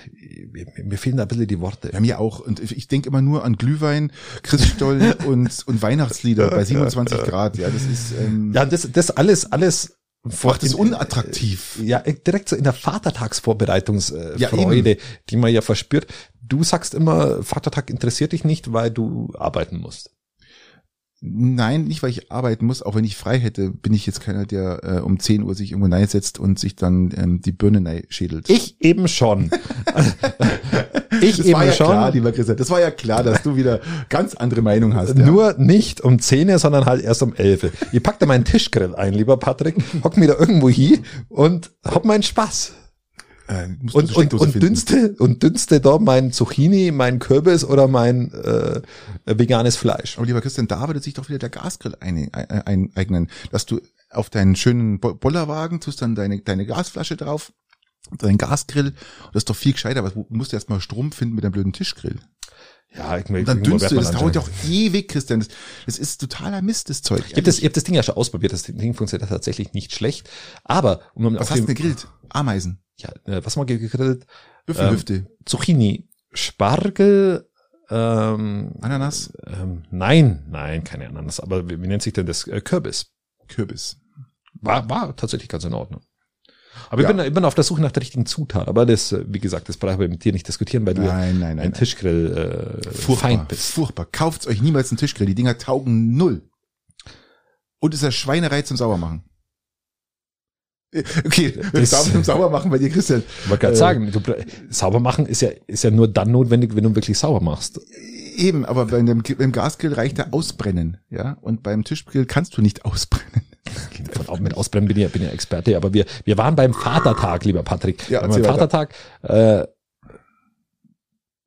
mir, fehlen da ein bisschen die Worte. Ja, mir auch. Und ich denke immer nur an Glühwein, Christstollen und, und Weihnachtslieder bei 27 Grad. Ja, das ist, ähm, Ja, das, das alles, alles macht es unattraktiv. Ja, direkt so in der Vatertagsvorbereitungsfreude, äh, Ja, die man ja verspürt. Du sagst immer, Vatertag interessiert dich nicht, weil du arbeiten musst. Nein, nicht weil ich arbeiten muss, auch wenn ich frei hätte, bin ich jetzt keiner, der äh, um 10 Uhr sich irgendwo setzt und sich dann ähm, die Birne schädelt. Ich eben schon. ich das eben war ja schon. klar, lieber Christian, das war ja klar, dass du wieder ganz andere Meinung hast. ja. Nur nicht um 10, sondern halt erst um 11. Ich pack da meinen Tischgrill ein, lieber Patrick, hock mir da irgendwo hin und hab meinen Spaß. Äh, Und, und, und dünste, und dünste da mein Zucchini, mein Kürbis oder mein äh, veganes Fleisch. Aber lieber Christian, da würde sich doch wieder der Gasgrill ein, ein, eineignen, dass du auf deinen schönen Bo- Bollerwagen tust dann deine, deine Gasflasche drauf, deinen Gasgrill. Und das ist doch viel gescheiter, aber du musst erst mal Strom finden mit deinem blöden Tischgrill. Ja, ich Und dann dünnst du, das dauert doch ewig, Christian. Das, das ist totaler Mist, das Zeug. Ich habe das, ich hab das Ding ja schon ausprobiert. Das Ding funktioniert tatsächlich nicht schlecht. Aber um Was hast du gegrillt? Ameisen, Ja, äh, was haben wir gegrillt? Büffelhüfte, Zucchini, Spargel, ähm, Ananas, ähm, nein, nein, keine Ananas. Aber wie, wie nennt sich denn das? Äh, Kürbis. Kürbis. War, war tatsächlich ganz in Ordnung. Aber Ja. ich, bin, ich bin auf der Suche nach der richtigen Zutat. Aber das, äh, wie gesagt, das brauchen wir mit dir nicht diskutieren, weil du Nein, nein, nein. ein nein. Tischgrill äh, Furchtbar, Feind bist. furchtbar. Kauft euch niemals einen Tischgrill. Die Dinger taugen null. Und ist ja Schweinerei zum Saubermachen. Äh, Okay, Das- Sau- zum Saubermachen bei dir, Christian. Ich wollte gerade Äh, sagen, du, sauber machen ist ja, ist ja nur dann notwendig, wenn du wirklich sauber machst. Eben, aber bei dem, beim Gasgrill reicht der Ausbrennen, ja. Und beim Tischgrill kannst du nicht ausbrennen. Von, auch mit Ausbrennen bin ich, ja- bin ja Experte, aber wir, wir waren beim Vatertag, lieber Patrick. Ja, beim. Vatertag, äh,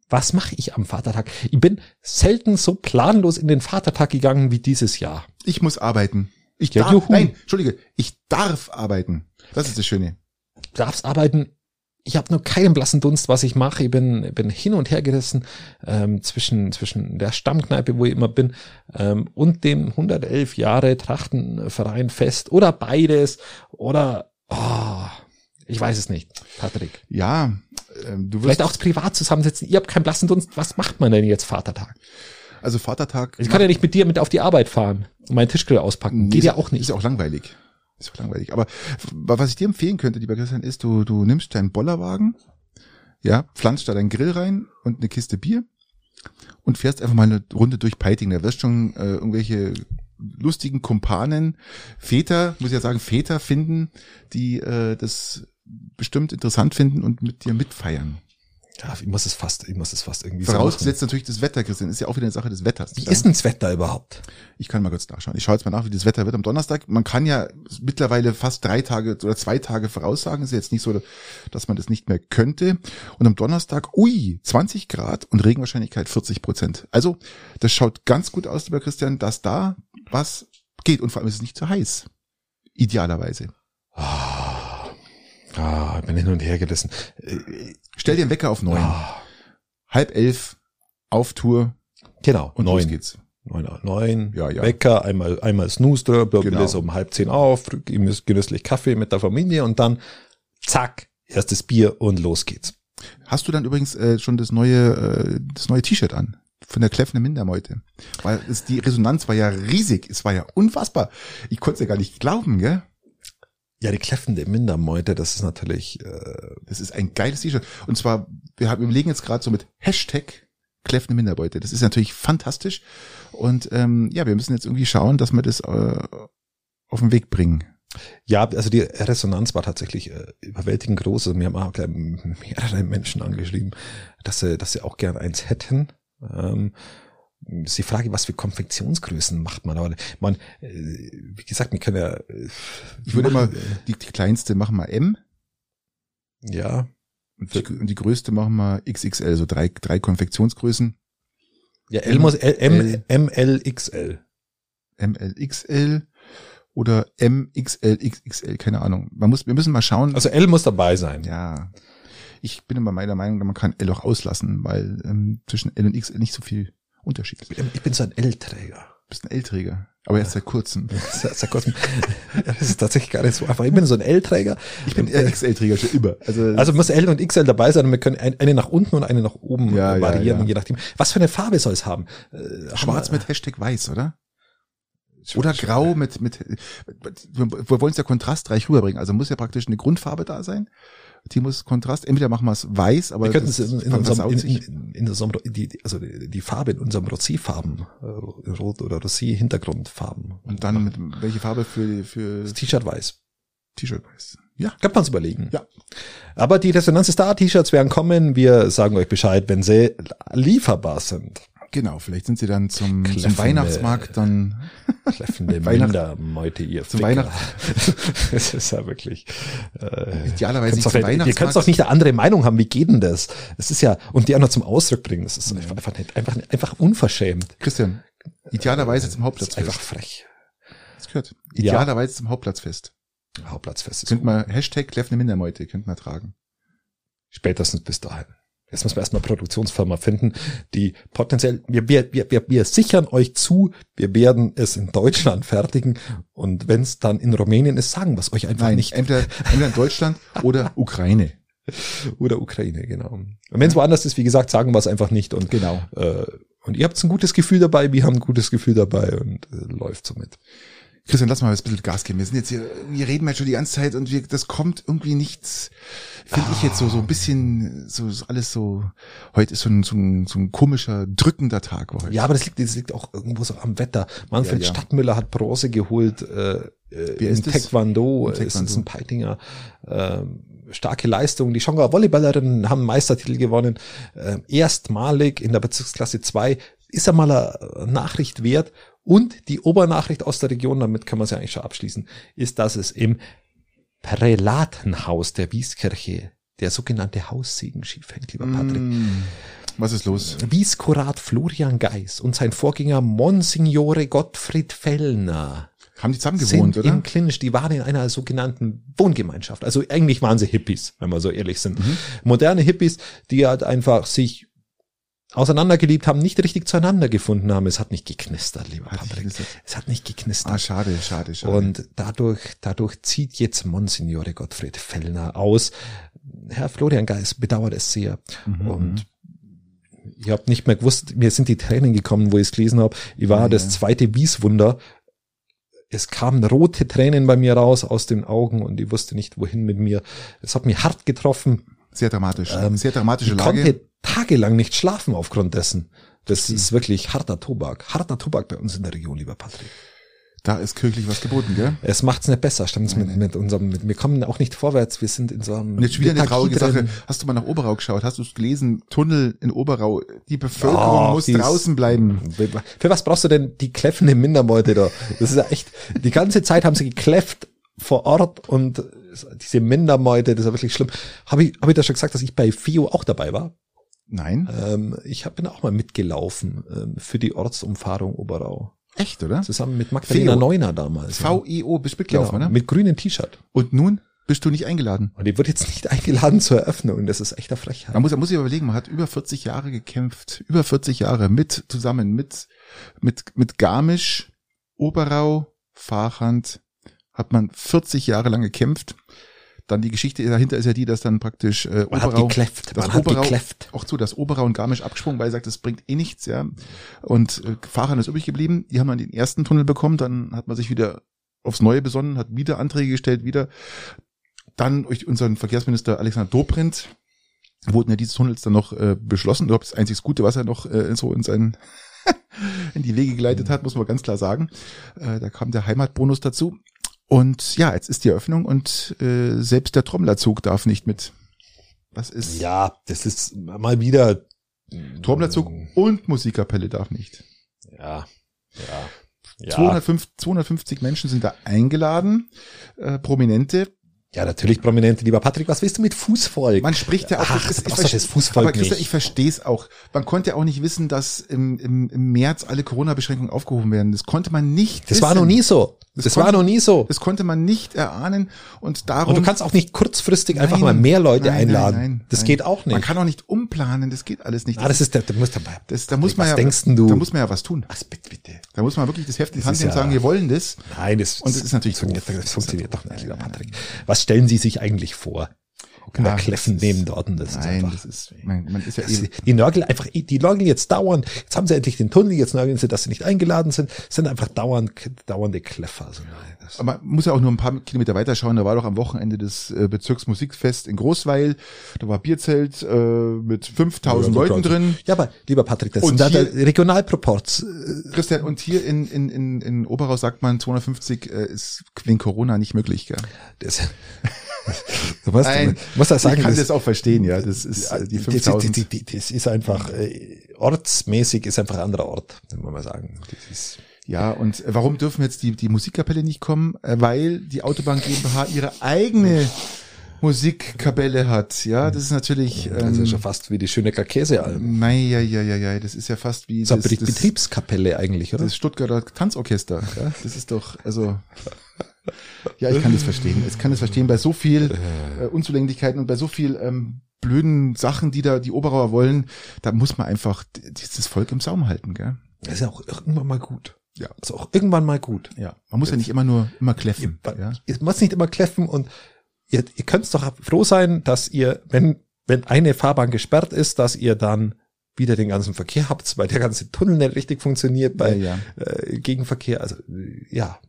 was mache ich am Vatertag? Ich bin selten so planlos in den Vatertag gegangen wie dieses Jahr. Ich muss arbeiten. Ich Ja, darf, juhu. nein, Entschuldige, ich darf arbeiten. Das ist das Schöne. Du darfst arbeiten, ich habe nur keinen blassen Dunst, was ich mache. Ich bin, bin hin und her gerissen ähm, zwischen, zwischen der Stammkneipe, wo ich immer bin, ähm, und dem 111 Jahre Trachtenverein Fest oder beides oder oh, ich weiß es nicht, Patrick. Ja, ähm, du wirst, Vielleicht auch privat zusammensetzen. Ihr habt keinen blassen Dunst. Was macht man denn jetzt Vatertag? also Vatertag. Ich kann ja nicht mit dir mit auf die Arbeit fahren und meinen Tischgrill auspacken. Nee, Geht ja auch nicht. Ist auch langweilig. Ist auch langweilig. Aber was ich dir empfehlen könnte, lieber Christian, ist, du, du nimmst deinen Bollerwagen, ja, pflanzt da deinen Grill rein und eine Kiste Bier und fährst einfach mal eine Runde durch Peiting. Da wirst schon äh, irgendwelche lustigen Kumpanen, Väter, muss ich ja sagen, Väter finden, die äh, das bestimmt interessant finden und mit dir mitfeiern. Ja, ich muss es fast, ich muss es fast irgendwie so Vorausgesetzt natürlich das Wetter, Christian, ist ja auch wieder eine Sache des Wetters. Wie ist denn das Wetter überhaupt? Ich kann mal kurz nachschauen. Ich schaue jetzt mal nach, wie das Wetter wird am Donnerstag. Man kann ja mittlerweile fast drei Tage oder zwei Tage voraussagen. Ist jetzt nicht so, dass man das nicht mehr könnte. Und am Donnerstag, ui, 20 Grad und Regenwahrscheinlichkeit 40 Prozent. Also, das schaut ganz gut aus, lieber Christian, dass da was geht. Und vor allem ist es nicht zu heiß. Idealerweise. Ah, ich bin hin und her gerissen. Äh, Stell dir einen Wecker auf neun. ah, Halb elf, auf Tour genau, und los neun. geht's. Neun, neun, Ja, ja. Wecker, einmal, einmal Snooze genau. so um halb zehn auf, genüss- genüsslich Kaffee mit der Familie und dann zack, erstes Bier und los geht's. Hast du dann übrigens äh, schon das neue, äh, das neue T-Shirt an? Von der Kläffende Mindermeute. Weil es, die Resonanz war ja riesig. Es war ja unfassbar. Ich konnte es ja gar nicht glauben, gell? Ja, die kläffende Mindermeute, das ist natürlich, äh, Das ist ein geiles T-Shirt. Und zwar, wir haben, wir legen jetzt gerade so mit Hashtag Kläffende Minderbeute. Das ist natürlich fantastisch. Und ähm, ja, wir müssen jetzt irgendwie schauen, dass wir das äh, auf den Weg bringen. ja, also die Resonanz war tatsächlich äh, überwältigend groß. Also mir haben auch gleich mehrere Menschen angeschrieben, dass sie, dass sie auch gern eins hätten. Ähm, ist die Frage, was für Konfektionsgrößen macht man? Aber man, äh, wie gesagt, wir können ja. äh, Ich würde immer, machen, die, die kleinste machen wir M Ja, und die, und die größte machen wir XXL, so drei, drei Konfektionsgrößen. ja, L muss L, M, M, L, XL. MLXL oder MXLXXL, keine Ahnung. Man muss, wir müssen mal schauen. Also L muss dabei sein. ja, ich bin immer meiner Meinung, man kann L auch auslassen, weil ähm, zwischen L und XL nicht so viel Unterschied ist. Du Ich bin so ein L-Träger. bist ein L-Träger, aber erst seit kurzem. Seit seit kurzem. Das ist tatsächlich gar nicht so einfach. Ich bin so ein L-Träger. Ich bin XL-Träger schon immer. Also, Also muss L und XL dabei sein und wir können ein- eine nach unten und eine nach oben Ja, äh, ja, variieren, ja. je nachdem. Was für eine Farbe soll es haben? Äh, schwarz mit Hashtag weiß, oder? Oder grau mit, mit, wir wollen es ja kontrastreich rüberbringen. Also muss ja praktisch eine Grundfarbe da sein. Muss Kontrast, entweder machen wir es weiß, aber Wir könnten es in, in, unserem, in, in, in unserem, die, also die, Farbe in unserem Rosé-Farben, äh, Rot- oder Rosé-Hintergrundfarben. Und dann mit welche Farbe für, für das T-Shirt weiß. T-Shirt weiß. Ja. Kann man es überlegen. Ja. Aber die Resonanz ist da, T-Shirts werden kommen. Wir sagen euch Bescheid, wenn sie lieferbar sind. Genau, vielleicht sind sie dann zum, zum Kläffende- Weihnachtsmarkt dann. Kläffende Mindermeute, ihr Zum Ficker. Das ist ja wirklich. Äh, Idealerweise zum ihr könnt Weihnachtsmarkt. doch nicht eine andere Meinung haben. Wie geht denn das? Das ist ja, und die auch noch zum Ausdruck bringen. Das ist einfach, einfach, nicht, einfach, einfach unverschämt. Christian, idealerweise zum Das ist Hauptplatzfest. einfach frech. Das gehört. Ja. Idealerweise zum Hauptplatzfest. Hauptplatzfest ist Könnt man Hashtag Kläffende Mindermeute, könnt man tragen. spätestens bis dahin. Jetzt müssen wir erstmal eine Produktionsfirma finden, die potenziell, wir, wir, wir, wir, wir sichern euch zu, wir werden es in Deutschland fertigen und wenn es dann in Rumänien ist, sagen wir es euch einfach Nein, nicht. entweder, entweder in Deutschland oder Ukraine. Oder Ukraine, genau. Und wenn es woanders ist, wie gesagt, sagen wir es einfach nicht und Genau. Äh, und ihr habt ein gutes Gefühl dabei, wir haben ein gutes Gefühl dabei und äh, läuft somit. Christian, lass mal ein bisschen Gas geben. Wir sind jetzt hier, wir reden mal schon die ganze Zeit und wir, das kommt irgendwie nichts, finde ich jetzt so, so ein bisschen, so so alles so, heute ist so ein, so ein, so ein komischer, drückender Tag heute. Ja, aber das liegt, das liegt auch irgendwo so am Wetter. Manfred Ja, ja. Stadtmüller hat Bronze geholt äh, äh, Wer ist das? Taekwondo. Im Es ist ein Peitinger. Ähm, starke Leistung. Die Schonga Volleyballerinnen haben Meistertitel gewonnen. Ähm, erstmalig in der Bezirksklasse 2. Ist ja mal eine Nachricht wert. Und die Obernachricht aus der Region, damit können wir es ja eigentlich schon abschließen, ist, dass es im Prälatenhaus der Wieskirche der sogenannte Haussegen schief hängt, lieber Patrick. Mm, was ist los? Wieskurat Florian Geis und sein Vorgänger Monsignore Gottfried Fellner Haben die zusammen gewohnt, sind oder? in Clinch, die waren in einer sogenannten Wohngemeinschaft. Also eigentlich waren sie Hippies, wenn wir so ehrlich sind. Mhm. Moderne Hippies, die halt einfach sich auseinandergeliebt haben, nicht richtig zueinander gefunden haben. Es hat nicht geknistert, lieber Hat Patrick. Es hat nicht geknistert. Ah, schade, schade, schade. Und dadurch, dadurch zieht jetzt Monsignore Gottfried Fellner aus. Herr Florian Geis bedauert es sehr. Mhm. Und ich habe nicht mehr gewusst, mir sind die Tränen gekommen, wo ich es gelesen habe. Ich war Ja, das zweite Wieswunder. Es kamen rote Tränen bei mir raus aus den Augen und ich wusste nicht, wohin mit mir. Es hat mich hart getroffen. Sehr dramatisch. Ähm, Sehr dramatische Ich Lage. konnte tagelang nicht schlafen aufgrund dessen. Das ist wirklich harter Tobak. Harter Tobak bei uns in der Region, lieber Patrick. Da ist kirchlich was geboten, gell? Es macht's nicht besser, stimmt's mit, mit unserem, mit, wir kommen auch nicht vorwärts, wir sind in so einem Und jetzt wieder eine traurige Sache. drin. Hast du mal nach Oberau geschaut? Hast du es gelesen? Tunnel in Oberau. Die Bevölkerung Oh, muss draußen bleiben. Für was brauchst du denn die kläffende Mindermeute da? Das ist ja echt, die ganze Zeit haben sie gekläfft vor Ort und diese Mindermeute, das ist ja wirklich schlimm. Habe ich, hab ich da schon gesagt, dass ich bei FIO auch dabei war? Nein? Ähm, ich hab, bin auch mal mitgelaufen ähm, für die Ortsumfahrung Oberau. Echt, oder? Zusammen mit Magdalena FEO. Neuner damals. ja. VEO, bist du genau, mitgelaufen, oder? mit grünem T-Shirt. Und nun bist du nicht eingeladen. Und die wird jetzt nicht eingeladen zur Eröffnung. Das ist echt eine Frechheit. Man muss, man muss sich überlegen, man hat über 40 Jahre gekämpft. Über 40 Jahre mit, zusammen mit, mit, mit Garmisch, Oberau, Fahrhand, hat man 40 Jahre lang gekämpft. Dann die Geschichte dahinter ist ja die, dass dann praktisch äh, Man hat Oberau, gekläfft. das Man hat Oberau, gekläfft. auch zu, dass Oberau und Garmisch abgesprungen, weil er sagt, das bringt eh nichts, ja. Und äh, Fahrern ist übrig geblieben. Die haben dann den ersten Tunnel bekommen, dann hat man sich wieder aufs Neue besonnen, hat wieder Anträge gestellt, wieder. Dann durch unseren Verkehrsminister Alexander Dobrindt wurden ja diese Tunnels dann noch äh, beschlossen. Überhaupt das einzig Gute, was er noch äh, so in seinen in die Wege geleitet hat, muss man ganz klar sagen. Äh, da kam der Heimatbonus dazu. Und ja, jetzt ist die Eröffnung und äh, selbst der Trommlerzug darf nicht mit. Was ist? Ja, das ist mal wieder. Trommlerzug und Musikkapelle darf nicht. Ja, ja. Ja, 205, 250 Menschen sind da eingeladen, äh, Prominente. Ja, natürlich Prominente, lieber Patrick. Was willst du mit Fußvolk? Man spricht ja auch, Ach, das das brauchst du das Fußvolk aber Christian, ich verstehe es auch. Man konnte ja auch nicht wissen, dass im, im, im März alle Corona-Beschränkungen aufgehoben werden. Das konnte man nicht das wissen. war noch nie so. Das Das, konnte- war noch nie so. Das konnte man nicht erahnen und darum. Und du kannst auch nicht kurzfristig einfach Nein, mal mehr Leute nein, einladen. nein, das nein. geht auch nicht. Man kann auch nicht umplanen, das geht alles nicht. ah, das ist der, du musst dabei. das, da muss man was ja, denkst du? da muss man ja was tun. was bitte, bitte. Da muss man wirklich das Heft in die Das Hand nehmen und ja- sagen, wir wollen das. Nein, das, Und das ist natürlich das funktioniert doch nicht, lieber Patrick. Was stellen Sie sich eigentlich vor? Der Ja, Kläffen ist- neben dort. und Das ist Nein, einfach, das ist, man, man ist ja das, eh, die nörgeln einfach, die nörgeln jetzt dauernd. Jetzt haben sie endlich den Tunnel, jetzt nörgeln sie, dass sie nicht eingeladen sind. Sind einfach dauernd, dauernde Kläffer. Also, nein, das, Aber man muss ja auch nur ein paar Kilometer weiter schauen. Da war doch am Wochenende das äh, Bezirksmusikfest in Großweil. Da war Bierzelt äh, mit 5000 Leuten drin. Ja, aber lieber Patrick, das Und sind da hier- der Regionalproports. äh, Christian, und hier in, in, in, in Oberau sagt man 250 äh, ist wegen Corona nicht möglich. Gell? Das, du musst, Nein, du musst das sagen, ich kann das, das auch verstehen, ja. Das ist äh, die das, 5000. das, das, das ist einfach, äh, ortsmäßig ist einfach ein anderer Ort, muss man mal sagen. Das ist, Ja, und äh, warum dürfen jetzt die, die Musikkapelle nicht kommen? Äh, Weil die Autobahn GmbH ihre eigene Musikkapelle hat. Ja, das ist natürlich. das ist Ähm, schon fast wie die Schönecker Käsealm. Nein, ja, ja, ja, ja, das ist ja fast wie Das ist das, das, Betriebskapelle eigentlich, oder? das Stuttgarter Tanzorchester. Ja, das ist doch, also. Ja, ich kann das verstehen. Ich kann das verstehen bei so viel äh, Unzulänglichkeiten und bei so viel ähm, blöden Sachen, die da die Oberauer wollen, da muss man einfach dieses Volk im Saum halten, gell? Das ist ja auch irgendwann mal gut. Ja. Ist auch irgendwann mal gut. Ja. Man muss ja nicht immer nur immer kläffen. Ja. Es muss nicht immer kläffen und ihr, ihr könnt doch froh sein, dass ihr, wenn, wenn eine Fahrbahn gesperrt ist, dass ihr dann wieder den ganzen Verkehr habt, weil der ganze Tunnel nicht richtig funktioniert bei Ja, Äh, Gegenverkehr. Also ja,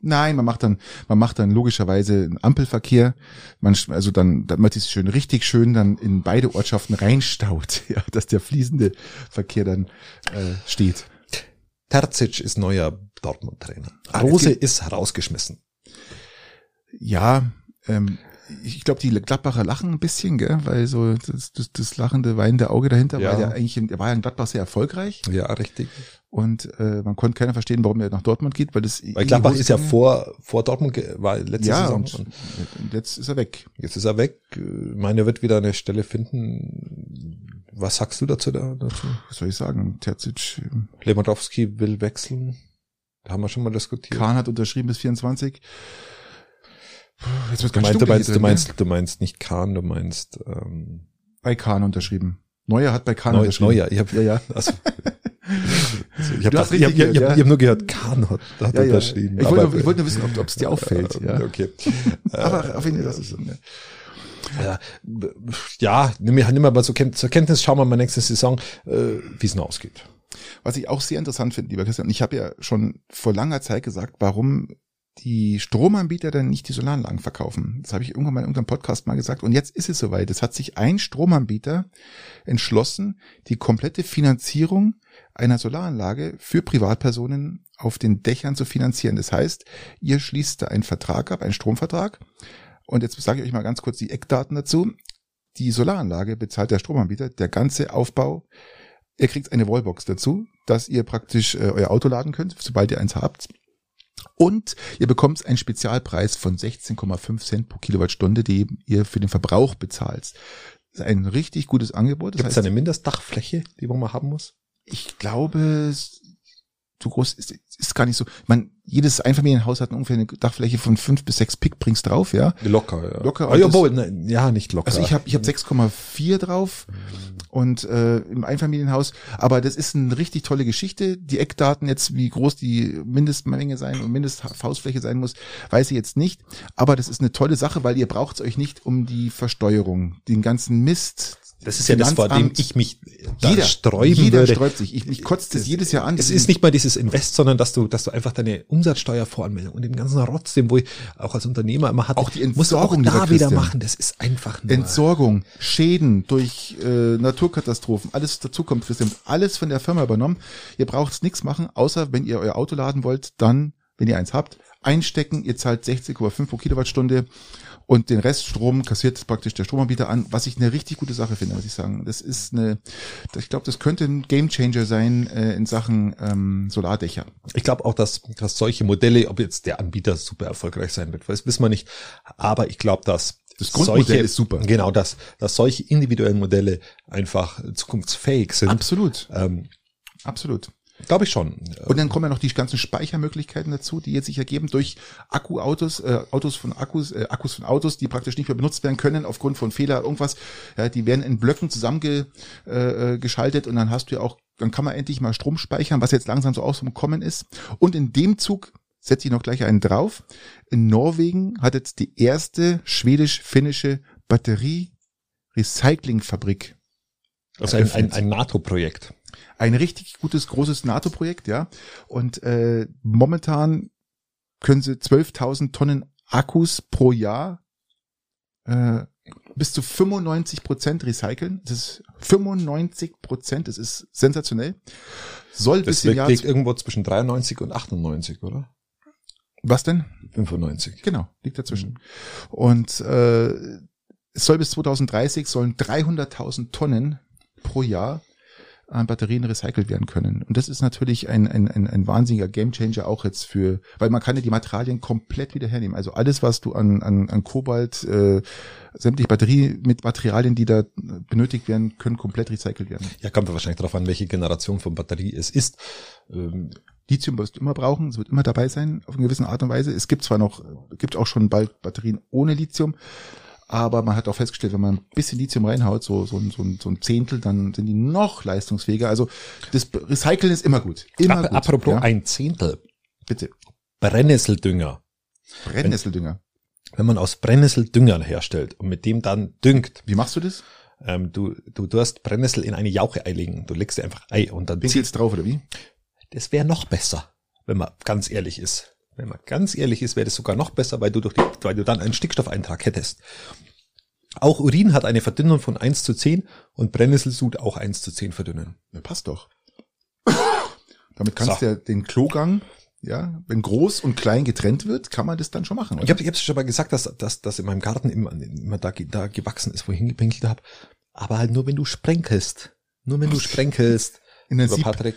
Nein, man macht dann, man macht dann logischerweise einen Ampelverkehr. Man, also dann, wird es schön, richtig schön dann in beide Ortschaften reinstaut, ja, dass der fließende Verkehr dann äh, steht. Terzic ist neuer Dortmund-Trainer. Ah, Rose ist herausgeschmissen. Ja, ähm, ich glaube, die Gladbacher lachen ein bisschen, gell, weil so das, das, das lachende, weinende Auge dahinter, Ja. weil der eigentlich, in- der war ja in Gladbach sehr erfolgreich Ja, richtig. und äh, man konnte keiner verstehen, warum er nach Dortmund geht, weil das Weil Gladbach ist ja vor, vor Dortmund, war letzte ja Saison. und, Und und jetzt ist er weg. jetzt ist er weg. Ich meine, er wird wieder eine Stelle finden. Was sagst du dazu? Da, dazu? Was soll ich sagen? Terzic, ähm, Lewandowski will wechseln. haben wir schon mal diskutiert. Kahn hat unterschrieben bis 24. Jetzt wird du, meinst, du, meinst, du, meinst, du meinst nicht Kahn, du meinst ähm, bei Kahn unterschrieben. Neuer hat bei Kahn Neu, unterschrieben. Neuer, ich habe ja, ja. Also, also ich habe hab, ich hab, ich hab, ja. hab nur gehört, Kahn hat, hat ja, unterschrieben. Ich wollte, ich wollte nur wissen, ob es dir auffällt. Ja. Okay. aber auf jeden Fall, das ist so. Ne. Ja, ja nimm, nimm mal so zur Kenntnis, schauen wir mal nächste Saison, äh, wie es noch ausgeht. Was ich auch sehr interessant finde, lieber Christian, ich habe ja schon vor langer Zeit gesagt, warum die Stromanbieter dann nicht die Solaranlagen verkaufen. Das habe ich irgendwann mal in irgendeinem Podcast mal gesagt. Und jetzt ist es soweit. Es hat sich ein Stromanbieter entschlossen, die komplette Finanzierung einer Solaranlage für Privatpersonen auf den Dächern zu finanzieren. Das heißt, ihr schließt da einen Vertrag ab, einen Stromvertrag. Und jetzt sage ich euch mal ganz kurz die Eckdaten dazu. Die Solaranlage bezahlt der Stromanbieter, der ganze Aufbau. Ihr kriegt eine Wallbox dazu, dass ihr praktisch äh, euer Auto laden könnt, sobald ihr eins habt. Und ihr bekommt einen Spezialpreis von 16,5 Cent pro Kilowattstunde, die ihr für den Verbrauch bezahlt. Das ist ein richtig gutes Angebot. Gibt es eine Mindestdachfläche, die man haben muss? Ich glaube, so groß ist, ist gar nicht so. Man, jedes Einfamilienhaus hat ungefähr eine Dachfläche von fünf bis sechs Pick bringst drauf, ja. Locker, ja. Locker. Ah, ja, wohl, ne, ja, nicht locker. Also ich habe ich hab 6,4 drauf und äh, im Einfamilienhaus. Aber das ist eine richtig tolle Geschichte. Die Eckdaten jetzt, wie groß die Mindestmenge sein und Mindesthausfläche sein muss, weiß ich jetzt nicht. Aber das ist eine tolle Sache, weil ihr braucht es euch nicht um die Versteuerung, den ganzen Mist, das ist ja das, vor dem ich mich da jeder, sträuben jeder würde. sträubt sich. Ich, ich kotze das jedes Jahr an. Es ist nicht mal dieses Invest, sondern dass du, dass du einfach deine Umsatzsteuervoranmeldung und den ganzen Rotz, den wo ich auch als Unternehmer immer hatte, auch die Entsorgung musst du auch da wieder machen. Das ist einfach nur Entsorgung, Schäden durch äh, Naturkatastrophen, alles dazu kommt, Christian, alles von der Firma übernommen. Ihr braucht nichts machen, außer wenn ihr euer Auto laden wollt, dann, wenn ihr eins habt, einstecken. Ihr zahlt 60,5 pro Kilowattstunde und den Rest Strom kassiert praktisch der Stromanbieter an, was ich eine richtig gute Sache finde, muss ich sagen. Das ist eine, ich glaube, das könnte ein Gamechanger sein äh, in Sachen ähm, Solardächer. Ich glaube auch, dass, dass solche Modelle, ob jetzt der Anbieter super erfolgreich sein wird, das wissen wir nicht. Aber ich glaube, dass das Grundmodell solche, ist super. Genau, dass, dass solche individuellen Modelle einfach zukunftsfähig sind. Absolut. Ähm, Absolut. Glaube ich schon. Und dann kommen ja noch die ganzen Speichermöglichkeiten dazu, die jetzt sich ergeben durch Akkuautos, äh, Autos von Akkus, äh, Akkus von Autos, die praktisch nicht mehr benutzt werden können aufgrund von Fehler, irgendwas. Ja, die werden in Blöcken zusammengeschaltet äh, äh und dann hast du ja auch, dann kann man endlich mal Strom speichern, was jetzt langsam so aus dem Kommen ist. Und in dem Zug setze ich noch gleich einen drauf. In Norwegen hat jetzt die erste schwedisch-finnische Batterie-Recycling-Fabrik. Ist ein, ein, ein NATO-Projekt ein richtig gutes, großes NATO-Projekt, ja. Und äh, momentan können sie 12.000 Tonnen Akkus pro Jahr äh, bis zu 95 Prozent recyceln. Das ist 95 Prozent, das ist sensationell. Soll das bis im Jahr liegt irgendwo zwischen 93 und 98, oder? Was denn? 95. Genau, liegt dazwischen. Mhm. Und äh, es soll bis 2030 sollen 300.000 Tonnen pro Jahr an Batterien recycelt werden können. Und das ist natürlich ein, ein, ein, ein wahnsinniger Gamechanger auch jetzt für, weil man kann ja die Materialien komplett wieder hernehmen. Also alles, was du an, an, an Kobalt, äh, sämtliche Batterie mit Materialien, die da benötigt werden, können komplett recycelt werden. Ja, kommt wahrscheinlich darauf an, welche Generation von Batterie es ist. Ähm, Lithium wirst du immer brauchen, es wird immer dabei sein, auf eine gewisse Art und Weise. Es gibt zwar noch, gibt auch schon bald Batterien ohne Lithium, aber man hat auch festgestellt, wenn man ein bisschen Lithium reinhaut, so, so, so, so ein Zehntel, dann sind die noch leistungsfähiger. Also das Recyceln ist immer gut. Immer Ap gut. Apropos ja? ein Zehntel. Bitte. Brennnesseldünger. Brennnesseldünger. Wenn, wenn man aus Brennnesseldüngern herstellt und mit dem dann düngt. Wie machst du das? Ähm, du, du, du hast Brennnessel in eine Jauche einlegen. Du legst dir einfach Ei und dann Pinkelst drauf oder wie? Das wäre noch besser, wenn man ganz ehrlich ist. Wenn man ganz ehrlich ist, wäre das sogar noch besser, weil du durch die, weil du dann einen Stickstoffeintrag hättest. Auch Urin hat eine Verdünnung von 1 zu 10 und Brennnesselsud auch 1 zu 10 verdünnen. Ja, passt doch. Damit kannst so. du ja den Klogang, ja, wenn groß und klein getrennt wird, kann man das dann schon machen. Oder? Ich habe ich schon mal gesagt, dass, dass, dass in meinem Garten immer, immer da, da gewachsen ist, wo ich hingepinkelt habe. Aber halt nur, wenn du sprenkelst. Nur wenn du sprenkelst. In den Sieb, Patrick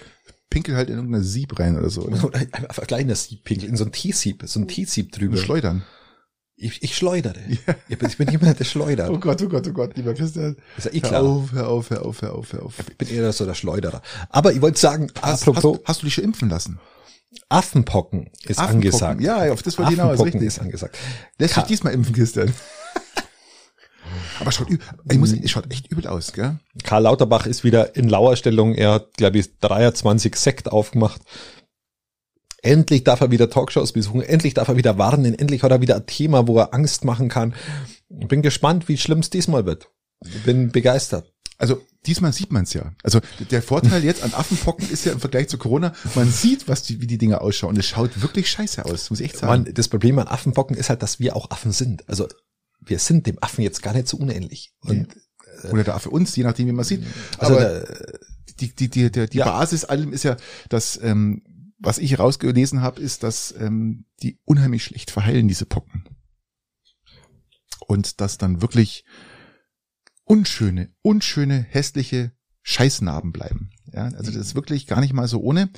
pinkel halt in irgendeiner Sieb rein oder so. Oder? Einfach gleich in das Sieb pinkel, in so ein Teesieb, so ein Teesieb drüber. Und schleudern. Ich, ich schleudere. Ich, bin, ich bin jemand, der schleudert. Oh Gott, oh Gott, oh Gott, lieber Christian. Ist ja eh Hör klar. auf, hör auf, hör auf, hör auf, hör auf. Ich bin eher so der Schleuderer. Aber ich wollte sagen, Hast, apropos hast, hast du dich schon impfen lassen? Affenpocken ist Affenpocken. angesagt. Ja, auf das wollte ich hinaus, Affenpocken richtig. ist angesagt. Lässt Ka- dich diesmal impfen, Christian. Aber schaut, ich muss, es schaut echt übel aus, gell? Karl Lauterbach ist wieder in Lauerstellung. Er hat, glaube ich, 23 Sekt aufgemacht. Endlich darf er wieder Talkshows besuchen. Endlich darf er wieder warnen. Endlich hat er wieder ein Thema, wo er Angst machen kann. Bin gespannt, wie schlimm es diesmal wird. Bin begeistert. Also diesmal sieht man es ja. Also der Vorteil jetzt an Affenpocken ist ja im Vergleich zu Corona, man sieht, was die, wie die Dinge ausschauen. Und es schaut wirklich scheiße aus, muss ich echt sagen. Man, das Problem an Affenpocken ist halt, dass wir auch Affen sind. Also wir sind dem Affen jetzt gar nicht so unähnlich. Und Oder da für uns, je nachdem, wie man sieht. also Aber der, die, die, die, die, die Ja. Basis allem ist ja, dass, ähm, was ich rausgelesen habe, ist, dass ähm, die unheimlich schlecht verheilen, diese Pocken. Und dass dann wirklich unschöne, unschöne, hässliche Scheißnarben bleiben. Ja, also das ist wirklich gar nicht mal so ohne,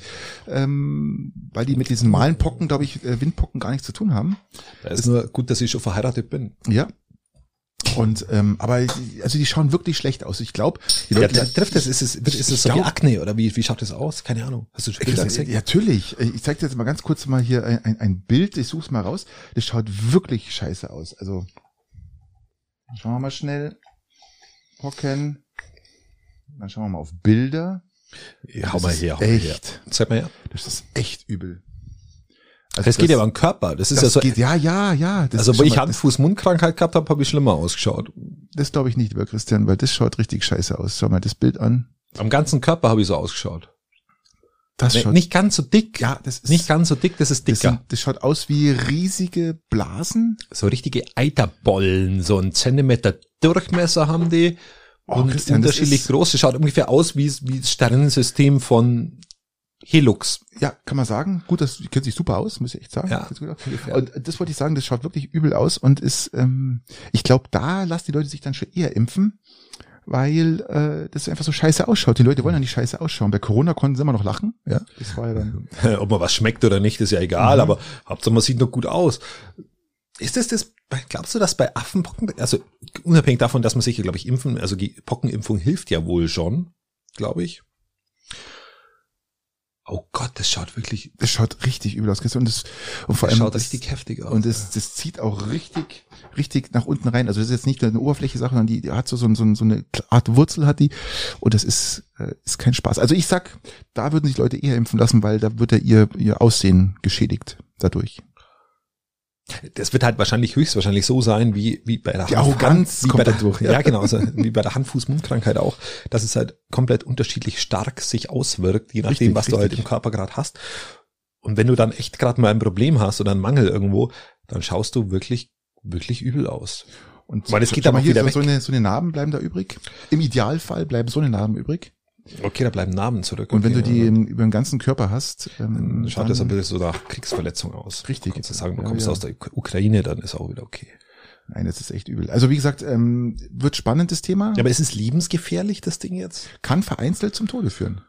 ähm, weil die mit diesen normalen Pocken, glaube ich, äh, Windpocken gar nichts zu tun haben. da ist nur gut, dass ich schon verheiratet bin. Ja. Und ähm, aber also die schauen wirklich schlecht aus. Ich glaube, die Ja, Leute, trifft das, ist es, ist es so wie glaub- Akne oder wie, wie schaut das aus? Keine Ahnung. Hast du schon Bilder gesehen? Ja, natürlich. Ich zeige dir jetzt mal ganz kurz mal hier ein, ein, ein Bild. Ich suche es mal raus. Das schaut wirklich scheiße aus. Also schauen wir mal schnell. Pocken. Dann schauen wir mal auf Bilder. Ja, hau Das mal her, hau mal her. echt. Zeig mal her. Das ist echt übel. Also Das, geht ja beim Körper. Das ist ja das so. geht, ja, ja, ja. Das also, wo ich mal- Hand, Fuß, Mundkrankheit gehabt habe, habe ich schlimmer ausgeschaut. Das, das glaube ich nicht, lieber Christian, weil das schaut richtig scheiße aus. Schau mal das Bild an. Am ganzen Körper habe ich so ausgeschaut. Das Nee, schaut, nicht ganz so dick. ja, das ist Nicht ganz so dick, das ist das, dicker. sind, das schaut aus wie riesige Blasen. so richtige Eiterbollen, so einen Zentimeter Durchmesser haben die. Oh, und Christian, das unterschiedlich groß. Das schaut ungefähr aus wie, wie das Sternensystem von Helux. Ja, kann man sagen. Gut, das kennt sich super aus, muss ich echt sagen. Ja. Und das wollte ich sagen, das schaut wirklich übel aus und ist, ähm, ich glaube, da lassen die Leute sich dann schon eher impfen, weil äh, das einfach so scheiße ausschaut. Die Leute wollen ja nicht scheiße ausschauen. Bei Corona konnten sie immer noch lachen. Ja, das war ja dann. Ob man was schmeckt oder nicht, ist ja egal, Mhm. aber Hauptsache man sieht noch gut aus. Ist das das, glaubst du, dass bei Affenpocken, also unabhängig davon, dass man sich, glaube ich, impfen, also die Pockenimpfung hilft ja wohl schon, glaube ich. Oh Gott, das schaut wirklich, Das schaut richtig übel aus. Und, das, und vor das allem schaut das, richtig heftig aus. und das, das zieht auch richtig, richtig nach unten rein. Also das ist jetzt nicht nur eine Oberfläche Sache, sondern die, die hat so, so, so, so eine Art Wurzel hat die. Und das ist, äh, ist kein Spaß. Also ich sag, da würden sich Leute eher impfen lassen, weil da wird ja ihr, ihr Aussehen geschädigt dadurch. Das wird halt wahrscheinlich höchstwahrscheinlich so sein, wie, wie bei der Die Arroganz wie kommt bei der, durch, Ja, ja. genau, also wie bei der Hand-Fuß-Mundkrankheit auch, dass es halt komplett unterschiedlich stark sich auswirkt, je nachdem, Richtig, was du halt richtig. im Körper gerade hast. Und wenn du dann echt gerade mal ein Problem hast oder einen Mangel irgendwo, dann schaust du wirklich, wirklich übel aus. Und Weil es geht aber hier, wieder so, weg. so, eine, so eine Narben bleiben da übrig. Im Idealfall bleiben so eine Narben übrig. Okay, da bleiben Namen zurück. Und wenn okay, du die ähm, über den ganzen Körper hast, ähm, schaut das ein bisschen so nach Kriegsverletzung aus. Richtig. Kannst du sagen, du Ja, kommst ja. aus der Uk- Ukraine, dann ist auch wieder okay. Nein, das ist echt übel. Also wie gesagt, ähm, wird spannendes Thema. Ja, aber ist es lebensgefährlich, das Ding jetzt? Kann vereinzelt zum Tode führen.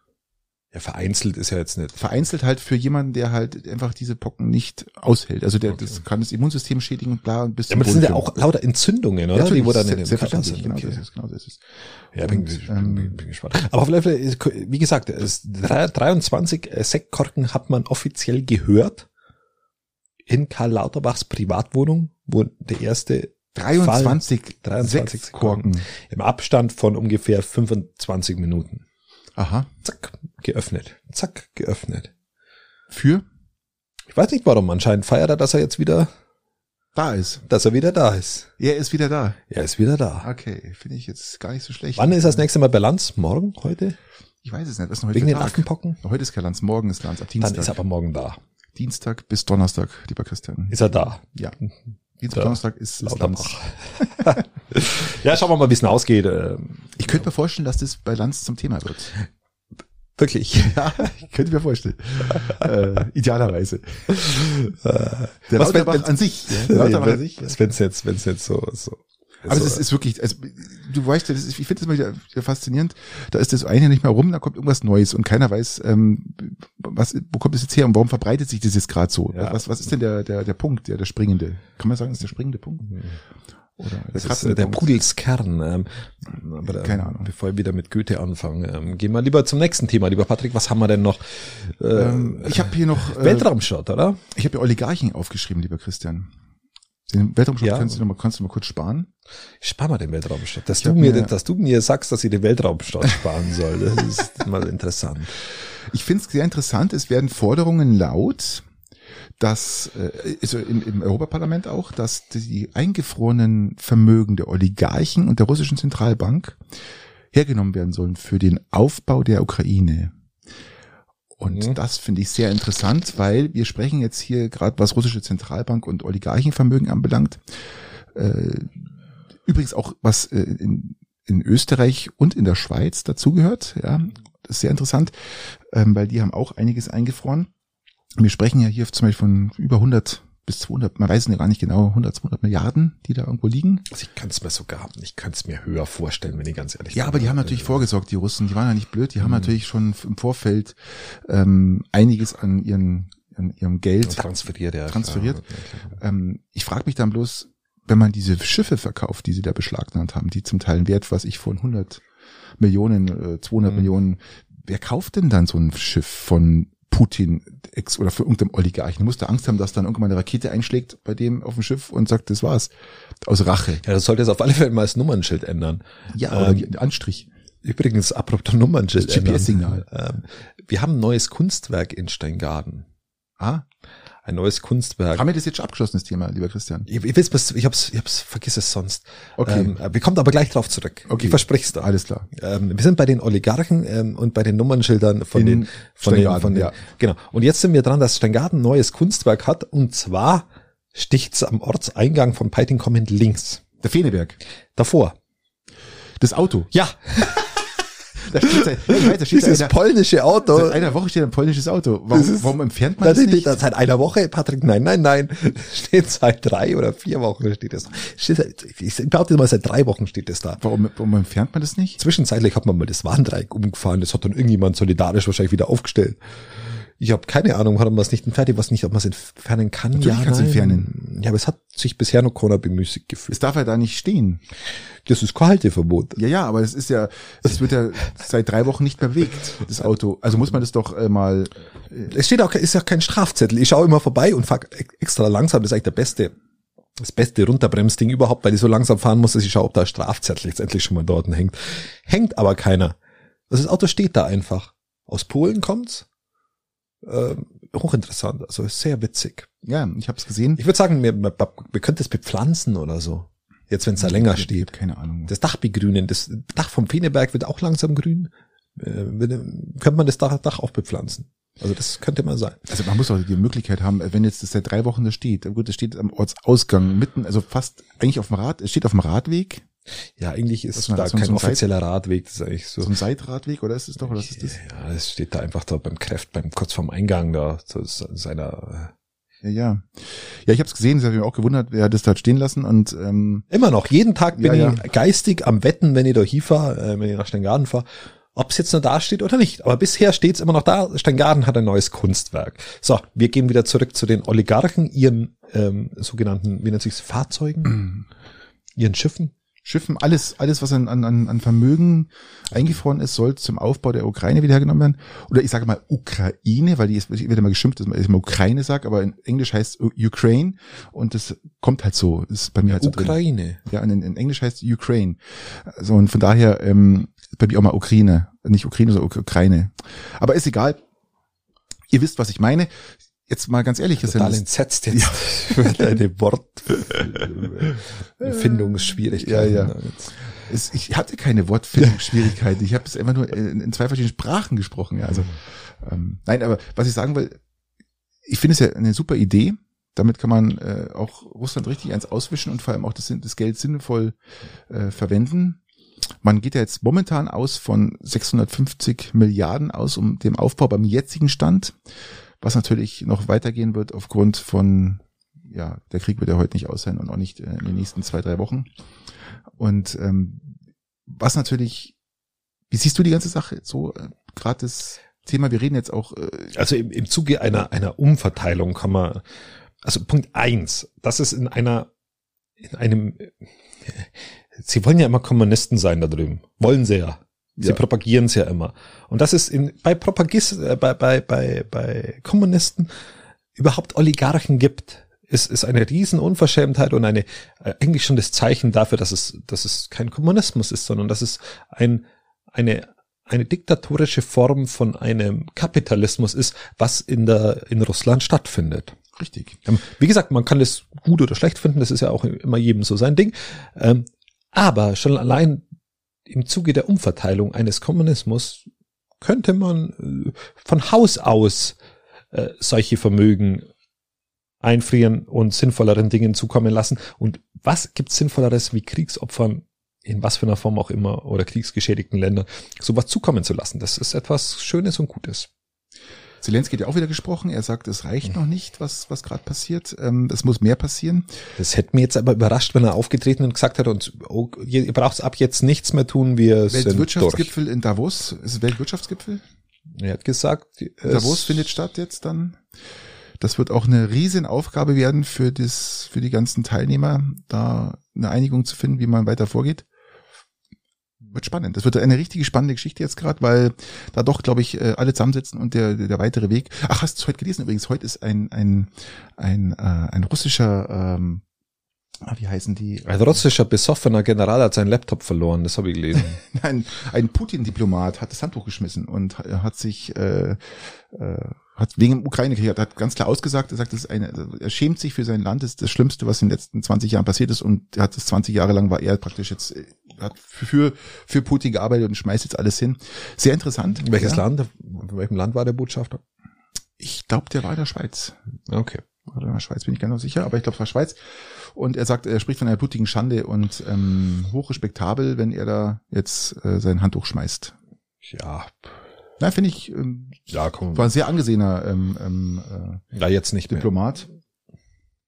Ja, vereinzelt ist ja jetzt nicht. Vereinzelt halt für jemanden, der halt einfach diese Pocken nicht aushält. Also der, das kann das Immunsystem schädigen und bla und bis Ja, aber das zum sind ja auch lauter Entzündungen, oder? führen. die wo dann in sehr, dem sehr Körper verständlich, sind. genau, Okay. das ist, genau das ist. Ja, bin, Und, bin, ähm, bin, bin gespannt. Aber ist- wie gesagt, es, drei- 23 Sektkorken hat man offiziell gehört in Karl Lauterbachs Privatwohnung, wo der erste 23, Fall, 23 Sektkorken. im Abstand von ungefähr 25 Minuten. Aha. Zack, geöffnet. Zack, geöffnet. Für? Ich weiß nicht warum, anscheinend feiert er, dass er jetzt wieder, Da ist. dass er wieder da ist. Er ist wieder da. Er ist wieder da. Okay, finde ich jetzt gar nicht so schlecht. Wann ist das nächste Mal Bilanz? Morgen? Heute? Ich weiß es nicht. Was ist denn heute Wegen den Tag? Affenpocken? Heute ist kein Lanz, morgen ist Lanz, ab Dann Dienstag. ist er aber morgen da. Dienstag bis Donnerstag, lieber Christian. Ist er da? Ja. Dienstag. Donnerstag ist, ist Lanz. Ja, schauen wir mal, wie es ausgeht. Ähm, Ich könnte mir vorstellen, dass das bei Lanz zum Thema wird. Wirklich. Ja, ich könnte mir vorstellen. äh, idealerweise. Der Was, wenn- Lauterbach wenn- an sich. Ja, Lauterbach an sich. Wenn es jetzt, wenn es jetzt so, so Aber es ist, wirklich, also du weißt ja, ist, ich finde das mal wieder, wieder faszinierend. Da ist das eine nicht mehr rum, da kommt irgendwas Neues und keiner weiß, ähm, was, wo kommt das jetzt her und warum verbreitet sich das jetzt gerade so? Ja. Was, was ist denn der, der, der Punkt, der, der springende? Kann man sagen, das ist der springende Punkt? Oder Das der ist äh, der? Pudelskern. Ähm, aber, ähm, Keine Ahnung. Bevor ich wieder mit Goethe anfange, ähm, gehen wir lieber zum nächsten Thema. Lieber Patrick, was haben wir denn noch? Äh, Ähm, ich habe hier noch, äh, Weltraumschott, oder? ich habe ja Oligarchen aufgeschrieben, lieber Christian. Den Weltraumschutz Ja. kannst du noch mal, kannst du mal kurz sparen? Spar mal den Weltraumstart. Dass Ich du mir, mir- dass du mir sagst, dass ich den Weltraumstart sparen soll, das ist mal interessant. Ich finde es sehr interessant. Es werden Forderungen laut, dass äh, also im, im Europaparlament auch, dass die eingefrorenen Vermögen der Oligarchen und der russischen Zentralbank hergenommen werden sollen für den Aufbau der Ukraine. Und Mhm. das finde ich sehr interessant, weil wir sprechen jetzt hier gerade, was russische Zentralbank und Oligarchenvermögen anbelangt. Äh, übrigens auch, was äh, in, in Österreich und in der Schweiz dazugehört. Ja, das ist sehr interessant, ähm, weil die haben auch einiges eingefroren. Wir sprechen ja hier zum Beispiel von über 100 bis 200, man weiß es ja gar nicht genau, 100, 200 Milliarden, die da irgendwo liegen. Also ich kann es mir sogar, ich kann es mir höher vorstellen, wenn ich ganz ehrlich Ja, bin. aber die haben natürlich vorgesorgt, die Russen, die waren ja nicht blöd, die haben natürlich schon im Vorfeld ähm, einiges an ihren an ihrem Geld transferiert, ja. transferiert. klar. Ähm, ich frage mich dann bloß, wenn man diese Schiffe verkauft, die sie da beschlagnahmt haben, die zum Teil einen Wert, was ich von 100 Millionen, äh, 200 Mhm. Millionen, wer kauft denn dann so ein Schiff von Putin ex oder für irgendeinem Oligarchen? Du musst da Angst haben, dass dann irgendwann eine Rakete einschlägt bei dem auf dem Schiff und sagt, das war's. Aus Rache. Ja, das sollte jetzt auf alle Fälle mal das Nummernschild ändern. Ja, Ähm, oder Anstrich. Übrigens, apropos Nummernschild GPS-Signal. Ähm, wir haben ein neues Kunstwerk in Steingaden. Ah, Ein neues Kunstwerk. haben wir das jetzt schon abgeschlossen, das Thema, lieber Christian? Ich, ich, weiß, ich hab's, ich hab's, vergiss es sonst. Okay. Ähm, wir kommen aber gleich drauf zurück. Okay. Ich versprich's da. Alles klar. Ähm, wir sind bei den Oligarchen ähm, und bei den Nummernschildern von In den von den, von den ja. genau. Und jetzt sind wir dran, dass Steingarten ein neues Kunstwerk hat und zwar sticht's am Ortseingang von Peiting kommend links. Der Feneberg. Davor. Das Auto. Ja, Da steht, seit- ich weiß, da steht dieses seit, einer, polnische Auto. seit einer Woche steht ein polnisches Auto. Warum, Das ist- warum entfernt man Das das steht nicht? da seit einer Woche, Patrick. Nein, nein, nein. Steht seit drei oder vier Wochen steht das. Steht, seit- ich behaupte mal, seit drei Wochen steht das da. Warum, warum entfernt man das nicht? Zwischenzeitlich hat man mal das Warndreieck umgefahren. Das hat dann irgendjemand solidarisch wahrscheinlich wieder aufgestellt. Ich habe keine Ahnung, warum man es nicht entfernt. Ich weiß nicht, ob man es entfernen kann. Natürlich kannst du nein. entfernen. Ja, aber es hat sich bisher noch keiner bemüßigt Es gefühlt. darf ja da nicht stehen. Das ist kein Halteverbot. Ja, ja, aber es ist ja, es wird ja seit drei Wochen nicht bewegt, das Auto. Also muss man das doch äh, mal, Es steht auch, ist ja kein Strafzettel. Ich schaue immer vorbei und fahre extra langsam. Das ist eigentlich der beste, das beste Runterbremsding überhaupt, weil ich so langsam fahren muss, dass ich schaue, ob da ein Strafzettel jetzt endlich schon mal dort hängt. Hängt aber keiner. Also das Auto steht da einfach. Aus Polen kommt's. Ähm, hochinteressant, also sehr witzig. ja, ich habe es gesehen. Ich würde sagen, wir, wir, wir könnten es bepflanzen oder so. Jetzt, wenn es da länger steht. Keine Ahnung. Das Dach begrünen. Das Dach vom Feneberg wird auch langsam grün. Äh, könnte man das Dach, Dach auch bepflanzen. Also das könnte mal sein. Also man muss doch die Möglichkeit haben, wenn jetzt das seit drei Wochen da steht, gut, das steht am Ortsausgang mitten, also fast eigentlich auf dem Rad, es steht auf dem Radweg, Ja, eigentlich ist da so ein- kein so ein Seit- offizieller Radweg. Das ist eigentlich so. so ein Seitradweg, oder ist es doch, oder was ist das? Ja, das steht da einfach da beim Kräft, beim kurz vorm Eingang da, so seiner. Ja, ja. Ja, ich habe es gesehen, das habe ich mir auch gewundert, wer hat das da stehen lassen und ähm, Äh, immer noch, jeden Tag bin Ja, ich geistig am Wetten, wenn ich da hinfahre, äh, wenn ich nach Steingaden fahre, ob es jetzt noch da steht oder nicht. Aber bisher steht es immer noch da. Steingaden hat ein neues Kunstwerk. So, wir gehen wieder zurück zu den Oligarchen, ihren ähm, sogenannten, wie nennt sich's, Fahrzeugen, ihren Schiffen. Schiffen, alles, alles, was an, an, an Vermögen eingefroren ist, soll zum Aufbau der Ukraine wieder hergenommen werden. Oder ich sage mal Ukraine, weil die ist, wird immer geschimpft, dass man immer Ukraine sagt, aber in Englisch heißt Ukraine und das kommt halt so, ist bei mir halt so drin. Ukraine. Ja, in, in Englisch heißt Ukraine. So, und von daher, ähm, bei mir auch mal Ukraine. Nicht Ukraine, sondern Uk- Ukraine. Aber ist egal. Ihr wisst, was ich meine. Jetzt mal ganz ehrlich. Total das- entsetzt jetzt über deine Wortfindungsschwierigkeiten. Ja, ja. es, ich hatte keine Wortfindungsschwierigkeiten. Ich habe es immer nur in, in zwei verschiedenen Sprachen gesprochen. Ja, also, ähm, nein, aber was ich sagen will, ich finde es ja eine super Idee. Damit kann man äh, auch Russland richtig eins auswischen und vor allem auch das, das Geld sinnvoll äh, verwenden. Man geht ja jetzt momentan aus von 650 Milliarden aus, um dem Aufbau beim jetzigen Stand, was natürlich noch weitergehen wird aufgrund von ja, der Krieg wird ja heute nicht aus sein und auch nicht äh, in den nächsten zwei, drei Wochen. Und ähm, was natürlich, wie siehst du die ganze Sache so, äh, gerade das Thema, wir reden jetzt auch. Äh, also im, im Zuge einer, einer Umverteilung kann man, also Punkt eins, das ist in einer, in einem, Sie wollen ja immer Kommunisten sein da drüben. Wollen sie ja. Sie ja. propagieren es ja immer. Und das ist in, bei Propagist, äh, bei, bei, bei, bei Kommunisten überhaupt Oligarchen gibt, ist, ist eine Riesenunverschämtheit und eine, äh, eigentlich schon das Zeichen dafür, dass es, dass es kein Kommunismus ist, sondern dass es ein, eine, eine diktatorische Form von einem Kapitalismus ist, was in der, in Russland stattfindet. Richtig. Ähm, wie gesagt, man kann das gut oder schlecht finden, das ist ja auch immer jedem so sein Ding. Ähm, aber schon allein im Zuge der Umverteilung eines Kommunismus könnte man äh, von Haus aus äh, solche Vermögen einfrieren und sinnvolleren Dingen zukommen lassen. Und was gibt sinnvolleres wie Kriegsopfern in was für einer Form auch immer oder kriegsgeschädigten Ländern sowas zukommen zu lassen? Das ist etwas Schönes und Gutes. Zelensky hat ja auch wieder gesprochen. Er sagt, es reicht noch nicht, was, was gerade passiert. Ähm, es muss mehr passieren. Das hätte mir jetzt aber überrascht, wenn er aufgetreten und gesagt hat, und oh, ihr braucht ab jetzt nichts mehr tun, wir Weltwirtschaftsgipfel sind durch. in Davos. Ist es Weltwirtschaftsgipfel? Er hat gesagt, Davos findet statt jetzt dann. Das wird auch eine riesen Aufgabe werden für das, für die ganzen Teilnehmer, da eine Einigung zu finden, wie man weiter vorgeht wird spannend. Das wird eine richtige spannende Geschichte jetzt gerade, weil da doch, glaube ich, äh, alle zusammensitzen und der, der weitere Weg. Ach, hast du heute gelesen übrigens? Heute ist ein ein ein äh, ein russischer ähm, ah, wie heißen die? Ein russischer besoffener General hat seinen Laptop verloren, das habe ich gelesen. ein, ein Putin-Diplomat hat das Handtuch geschmissen und hat sich äh, äh, hat wegen dem Ukraine-Krieg hat ganz klar ausgesagt, er sagt, das ist eine, er schämt sich für sein Land, das ist das Schlimmste, was in den letzten 20 Jahren passiert ist und er hat das 20 Jahre lang war er praktisch jetzt hat für für Putin gearbeitet und schmeißt jetzt alles hin. Sehr interessant. Welches ja. Land? In welchem Land war der Botschafter? Ich glaube, der war in der Schweiz. Okay. Oder in der Schweiz bin ich gar nicht sicher, aber ich glaube, es war Schweiz. Und er sagt, er spricht von einer blutigen Schande und ähm, hochrespektabel, wenn er da jetzt äh, sein Handtuch schmeißt. Ja, na, finde ich, ähm, ja, komm. war ein sehr angesehener ähm, ähm, äh, ja, jetzt nicht Diplomat.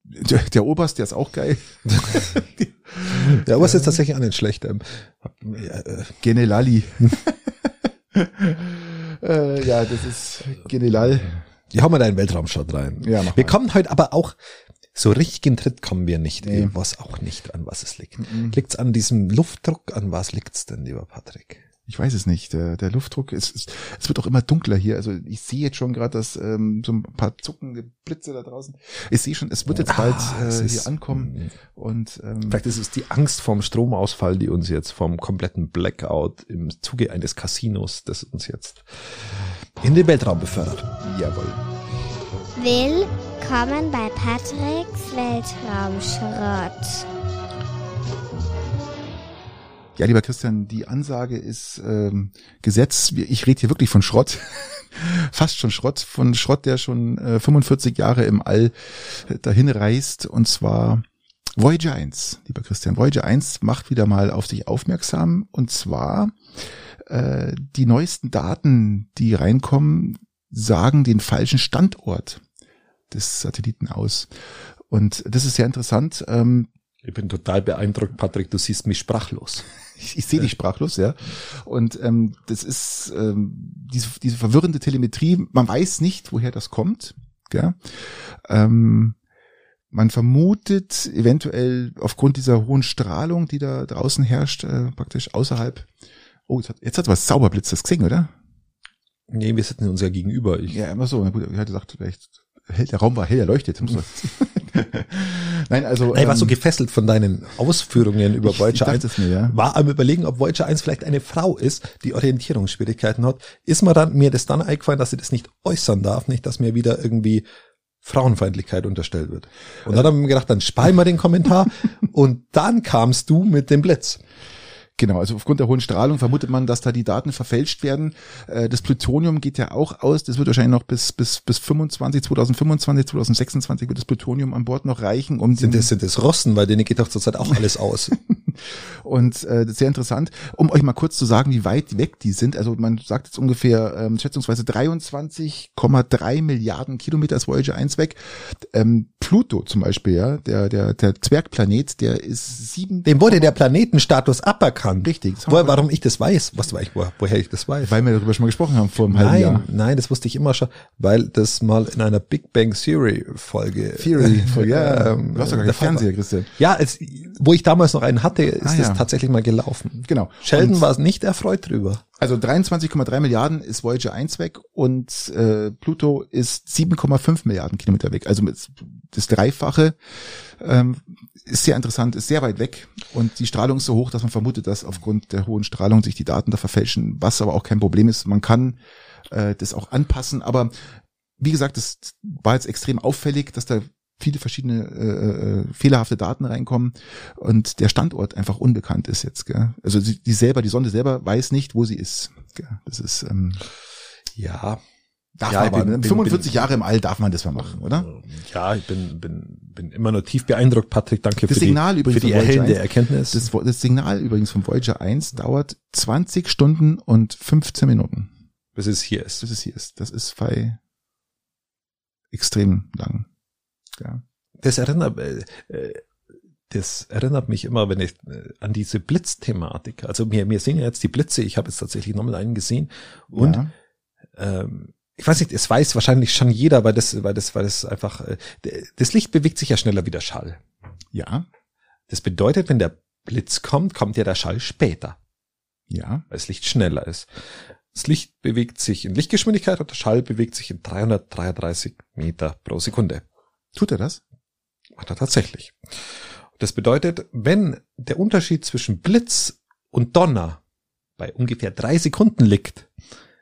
Der, der Oberst, der ist auch geil. der Oberst ist tatsächlich auch nicht schlecht. Ähm, äh, Generali. äh, ja, das ist General. Die haben wir da einen Weltraumschott rein. Ja, wir kommen heute aber auch so richtig in Tritt kommen wir nicht. Nee. Was auch nicht, an was es liegt. Mhm. Liegt's an diesem Luftdruck? An was liegt's denn, lieber Patrick? Ich weiß es nicht, der, der Luftdruck, ist, es, es wird auch immer dunkler hier. Also ich sehe jetzt schon gerade, dass ähm, so ein paar zuckende Blitze da draußen. Ich sehe schon, es wird jetzt bald ah, äh, hier ist, ankommen. Mhm. Und ähm, vielleicht ist es die Angst vorm Stromausfall, die uns jetzt vom kompletten Blackout im Zuge eines Casinos, das uns jetzt in den Weltraum befördert. Jawohl. Willkommen bei Patricks Weltraumschrott. Ja, lieber Christian, die Ansage ist ähm, Gesetz. Ich rede hier wirklich von Schrott. Fast schon Schrott, von Schrott, der schon äh, 45 Jahre im All äh, dahin reist. Und zwar Voyager 1, lieber Christian. Voyager 1 macht wieder mal auf sich aufmerksam. Und zwar äh, die neuesten Daten, die reinkommen, sagen den falschen Standort des Satelliten aus. Und das ist sehr interessant. Ähm, ich bin total beeindruckt, Patrick, du siehst mich sprachlos. Ich, ich sehe dich sprachlos, ja. Und ähm, das ist ähm, diese, diese verwirrende Telemetrie, man weiß nicht, woher das kommt. Gell? Ähm, man vermutet eventuell aufgrund dieser hohen Strahlung, die da draußen herrscht, äh, praktisch außerhalb. Oh, jetzt hat, jetzt hat was Zauberblitz das gesehen, oder? Nee, wir sitzen uns ja gegenüber. Ich ja, immer so. Na gut, ich hatte gesagt, vielleicht der Raum war hell erleuchtet. Nein, also. Ich war so ähm, gefesselt von deinen Ausführungen über ich, Voyager ich 1. Mir, ja. War am überlegen, ob Voyager 1 vielleicht eine Frau ist, die Orientierungsschwierigkeiten hat. Ist mir dann, mir das dann eingefallen, dass sie das nicht äußern darf, nicht, dass mir wieder irgendwie Frauenfeindlichkeit unterstellt wird. Und dann haben wir gedacht, dann sparen wir den Kommentar. und dann kamst du mit dem Blitz. Genau, also aufgrund der hohen Strahlung vermutet man, dass da die Daten verfälscht werden. Äh, das Plutonium geht ja auch aus. Das wird wahrscheinlich noch bis bis bis 25, 2025, 2026 wird das Plutonium an Bord noch reichen. Um sind das sind das Rossen, weil denen geht doch zurzeit auch alles aus. Und äh, das ist sehr interessant, um euch mal kurz zu sagen, wie weit weg die sind. Also man sagt jetzt ungefähr ähm, schätzungsweise 23,3 Milliarden Kilometer ist Voyager 1 weg. Ähm, Pluto zum Beispiel, ja, der, der, der Zwergplanet, der ist sieben. Dem wurde der Planetenstatus aberkannt. Richtig. das haben Woher, warum ich das weiß? Was weiß ich, woher, woher ich das weiß? Weil wir darüber schon mal gesprochen haben vor einem halben Nein, Jahr. nein, das wusste ich immer schon, weil das mal in einer Big Bang Theory Folge. Theory, ja. ähm, du hast doch gar keinen. Fernseher, Christian. Ja, es, wo ich damals noch einen hatte, ist Ah, das ja. tatsächlich mal gelaufen. Genau. Sheldon Und- war nicht erfreut drüber. Also 23,3 Milliarden ist Voyager 1 weg und äh, Pluto ist 7,5 Milliarden Kilometer weg. Also das Dreifache ähm, ist sehr interessant, ist sehr weit weg und die Strahlung ist so hoch, dass man vermutet, dass aufgrund der hohen Strahlung sich die Daten da verfälschen, was aber auch kein Problem ist. Man kann äh, das auch anpassen, aber wie gesagt, das war jetzt extrem auffällig, dass da viele verschiedene äh, äh, fehlerhafte Daten reinkommen und der Standort einfach unbekannt ist jetzt. Gell? Also sie, die selber, die Sonde selber weiß nicht, wo sie ist. Gell? Das ist ähm, Ja. Darf Ja, man aber. bin- ne? bin- 45 bin- Jahre im All darf man das mal machen, oder? Ja, ich bin, bin, bin immer nur tief beeindruckt, Patrick. Danke Das für Signal die, übrigens für die erhellende 1. Erkenntnis. Das, das Signal übrigens vom Voyager 1 dauert 20 Stunden und 15 Minuten, bis es hier ist. bis es hier ist. Das ist bei extrem lang. Ja. Das erinnert, äh, äh, das erinnert mich immer, wenn ich äh, an diese Blitzthematik. Also wir, wir sehen ja jetzt die Blitze. Ich habe jetzt tatsächlich nochmal einen gesehen und ja. ähm, ich weiß nicht, es weiß wahrscheinlich schon jeder, weil das, weil das, weil das einfach, äh, das Licht bewegt sich ja schneller wie der Schall. ja, Das bedeutet, wenn der Blitz kommt, kommt ja der Schall später, ja, weil das Licht schneller ist. Das Licht bewegt sich in Lichtgeschwindigkeit und der Schall bewegt sich in 333 Meter pro Sekunde. tut er das? Macht er tatsächlich. Das bedeutet, wenn der Unterschied zwischen Blitz und Donner bei ungefähr drei Sekunden liegt,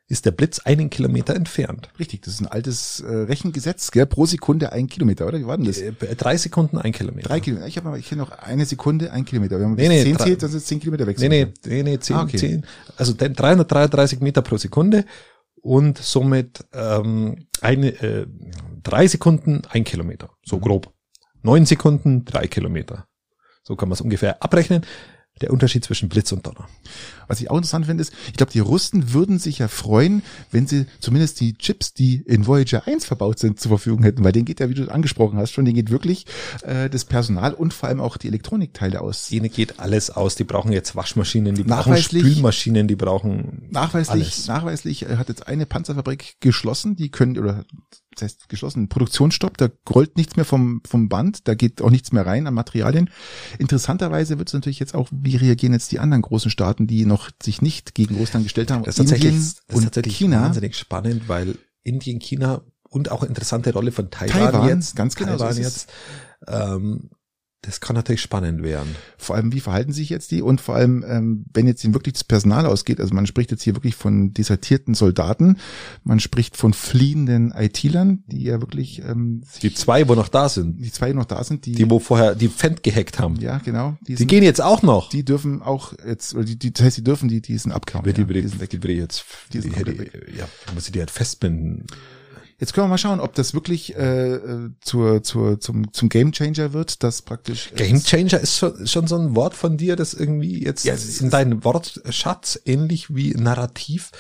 ist der Blitz einen Kilometer entfernt. Richtig, das ist ein altes äh, Rechengesetz, gell? pro Sekunde ein Kilometer, oder? Wie war denn das? Äh, drei Sekunden ein Kilometer. Drei Kilometer. Ich habe ich kenne noch eine Sekunde, ein Kilometer. Wenn man Nee, nee, zehn zählt, dann sind es zehn Kilometer weg. Nee, nee, nee, nee, 10, Ah, okay. 10. Also dann 333 Meter pro Sekunde und somit ähm, eine, äh, drei Sekunden ein Kilometer. So grob. Neun Sekunden drei Kilometer. So kann man es ungefähr abrechnen. Der Unterschied zwischen Blitz und Donner. Was ich auch interessant finde, ist, ich glaube, die Russen würden sich ja freuen, wenn sie zumindest die Chips, die in Voyager 1 verbaut sind, zur Verfügung hätten, weil denen geht ja, wie du angesprochen hast, schon, denen geht wirklich äh, das Personal und vor allem auch die Elektronikteile aus. Denen geht alles aus. Die brauchen jetzt Waschmaschinen, die brauchen Spülmaschinen, die brauchen Nachweislich, alles. nachweislich hat jetzt eine Panzerfabrik geschlossen, die können, oder das heißt geschlossen, Produktionsstopp, da rollt nichts mehr vom, vom Band, da geht auch nichts mehr rein an Materialien. Interessanterweise wird es natürlich jetzt auch, wie reagieren jetzt die anderen großen Staaten, die noch sich nicht gegen Russland gestellt haben, Das ist tatsächlich, Indien das ist und tatsächlich China. wahnsinnig spannend, weil Indien, China und auch interessante Rolle von Taiwan, Taiwan, jetzt, ganz genau, so Taiwan es. jetzt, ähm, das kann natürlich spannend werden. vor allem, wie verhalten sich jetzt die und vor allem, ähm, wenn jetzt ihnen wirklich das Personal ausgeht, also man spricht jetzt hier wirklich von desertierten Soldaten, man spricht von fliehenden IT-Lern, die ja wirklich ähm, Die zwei, wo noch da sind, die zwei noch da sind, die, die wo vorher die Fendt gehackt haben, ja genau, die, die sind, gehen jetzt auch noch. die dürfen auch jetzt, oder die, die das heißt, die dürfen, die, die sind abgehauen. die, die, ja. die, Die sind weg. die, die jetzt, Die die, die, ja, muss ich die halt festbinden. Jetzt können wir mal schauen, ob das wirklich äh, äh, zur, zur, zum, zum Gamechanger wird, das praktisch äh, Game Changer ist schon, schon so ein Wort von dir, das irgendwie jetzt Ja, in deinen Wortschatz ähnlich wie Narrativ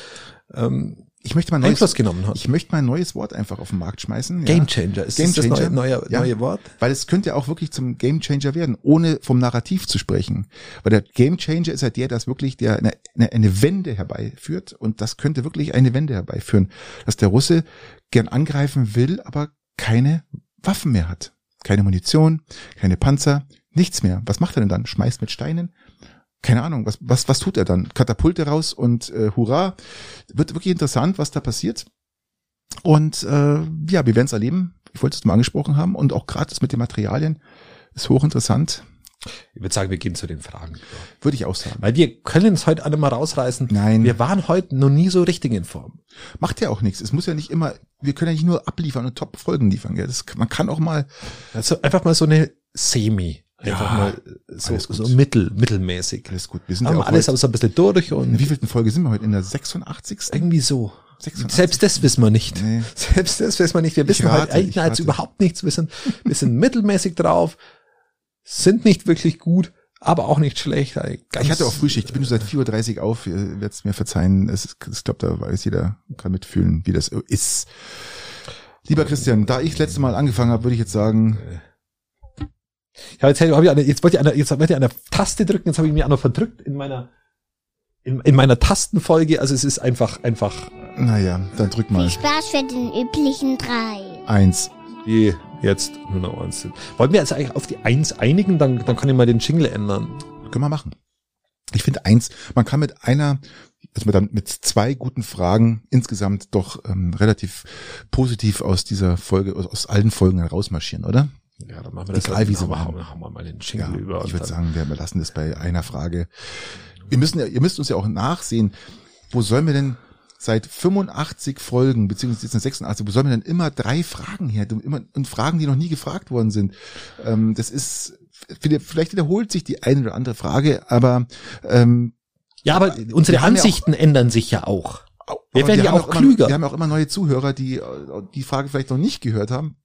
ähm, ich möchte mal ein neues, Einfluss genommen hat. ich möchte mal ein neues Wort einfach auf den Markt schmeißen. ja. Game Changer, ist Game das neue, Changer? neue, Ja. neue Wort? Weil es könnte ja auch wirklich zum Gamechanger werden, ohne vom Narrativ zu sprechen. Weil der Gamechanger ist ja der, das wirklich der eine, eine, eine Wende herbeiführt und das könnte wirklich eine Wende herbeiführen, dass der Russe gern angreifen will, aber keine Waffen mehr hat. Keine Munition, keine Panzer, nichts mehr. Was macht er denn dann? Schmeißt mit Steinen? Keine Ahnung, was, was, was tut er dann? Katapulte raus und äh, hurra. Wird wirklich interessant, was da passiert. Und äh, ja, wir werden es erleben. Ich wollte es mal angesprochen haben. Und auch gerade das mit den Materialien ist hochinteressant. Ich würde sagen, wir gehen zu den Fragen. Würde ich auch sagen. Weil wir können es heute alle mal rausreißen. Nein. Wir waren heute noch nie so richtig in Form. Macht ja auch nichts. Es muss ja nicht immer, wir können ja nicht nur abliefern und Top-Folgen liefern. Gell? Das, man kann auch mal, Also einfach mal so eine Semi. Einfach Ja, mal so, alles gut. so mittel, mittelmäßig. alles gut. Wir sind Haben ja alles aber so ein bisschen durch in und wie vielten Folge sind wir heute? In der 86. irgendwie so. 86. Selbst das wissen wir nicht. Nee. Selbst das wissen wir nicht. Wir wissen halt eigentlich als überhaupt nichts. Wir sind, wir sind mittelmäßig drauf, sind nicht wirklich gut, aber auch nicht schlecht. Ganz ich hatte auch Frühschicht. Ich bin nur seit 4.30 Uhr auf. Ihr werdet es mir verzeihen. Es ich glaube, da weiß jeder, kann mitfühlen, wie das ist. Lieber Christian, da ich das letzte Mal angefangen habe, würde ich jetzt sagen, Ja, jetzt, hab ich eine, jetzt wollte ich eine, jetzt wollte ich eine Taste drücken, jetzt habe ich mir auch noch verdrückt in meiner, in, in meiner Tastenfolge. Also es ist einfach, einfach naja, dann drück mal. Viel Spaß für den üblichen drei. Eins. die jetzt nur noch eins sind. Wollen wir jetzt eigentlich auf die Eins einigen? Dann, dann kann ich mal den Jingle ändern. Können wir machen. Ich finde eins, man kann mit einer, also mit, mit zwei guten Fragen insgesamt doch ähm, relativ positiv aus dieser Folge, aus, aus allen Folgen herausmarschieren, oder? Ja, dann machen wir das. Egal, wie sie machen, machen. wir- mal den Jingle Ja, über. ich würde sagen, wir lassen das bei einer Frage. Wir müssen ja, ihr müsst uns ja auch nachsehen, wo sollen wir denn seit 85 Folgen, beziehungsweise jetzt sind 86, wo sollen wir denn immer drei Fragen her, immer, und Fragen, die noch nie gefragt worden sind. Ähm, das ist, vielleicht wiederholt sich die eine oder andere Frage, aber ähm, Ja, aber unsere haben ja auch- Ansichten ändern sich ja auch. Wir werden ja auch immer, klüger. Wir haben ja auch immer neue Zuhörer, die äh, die Frage vielleicht noch nicht gehört haben.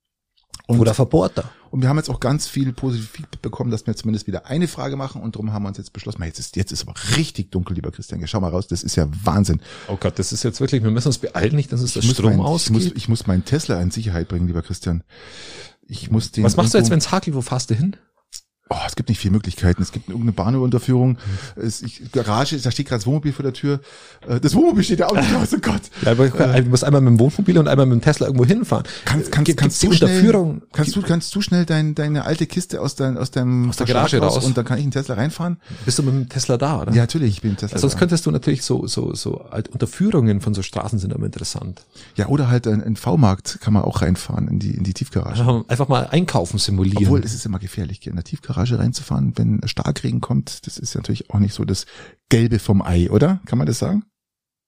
Und, Oder verbohrter. und wir haben jetzt auch ganz viel positiv Feedback bekommen, dass wir zumindest wieder eine Frage machen und darum haben wir uns jetzt beschlossen, jetzt ist, jetzt ist aber richtig dunkel, lieber Christian. Schau mal raus, das ist ja Wahnsinn. Oh Gott, das ist jetzt wirklich, wir müssen uns beeilen, nicht, dass Ich muss, Strom mein, ich, ausgeht. muss, ich muss meinen Tesla in Sicherheit bringen, lieber Christian. Ich muss den Was machst du jetzt, wenn es hakelt? Wo fahrst du hin? Oh, es gibt nicht viele Möglichkeiten. Es gibt irgendeine Bahnüberunterführung. Es, ich, Garage, da steht gerade das Wohnmobil vor der Tür. Äh, Das Wohnmobil steht da auch nicht aus, oh Gott. Ja, aber du musst einmal mit dem Wohnmobil und einmal mit dem Tesla irgendwo hinfahren. Kannst, kannst, Gibt- kannst, du schnell, Unterführung? kannst du, kannst du schnell dein, deine alte Kiste aus, dein, aus deinem Aus der Garage Verschlag raus? und dann kann ich einen Tesla reinfahren? Bist du mit dem Tesla da, oder? Ja, natürlich, ich bin im Tesla. Sonst da. könntest du natürlich so, so, so, halt Unterführungen von so Straßen sind immer interessant. ja, oder halt ein, ein V-Markt kann man auch reinfahren in die, in die Tiefgarage. Einfach, einfach mal einkaufen simulieren. Obwohl, es ist immer gefährlich, in der Tiefgarage reinzufahren, wenn Starkregen kommt. Das ist natürlich auch nicht so das Gelbe vom Ei, oder? Kann man das sagen?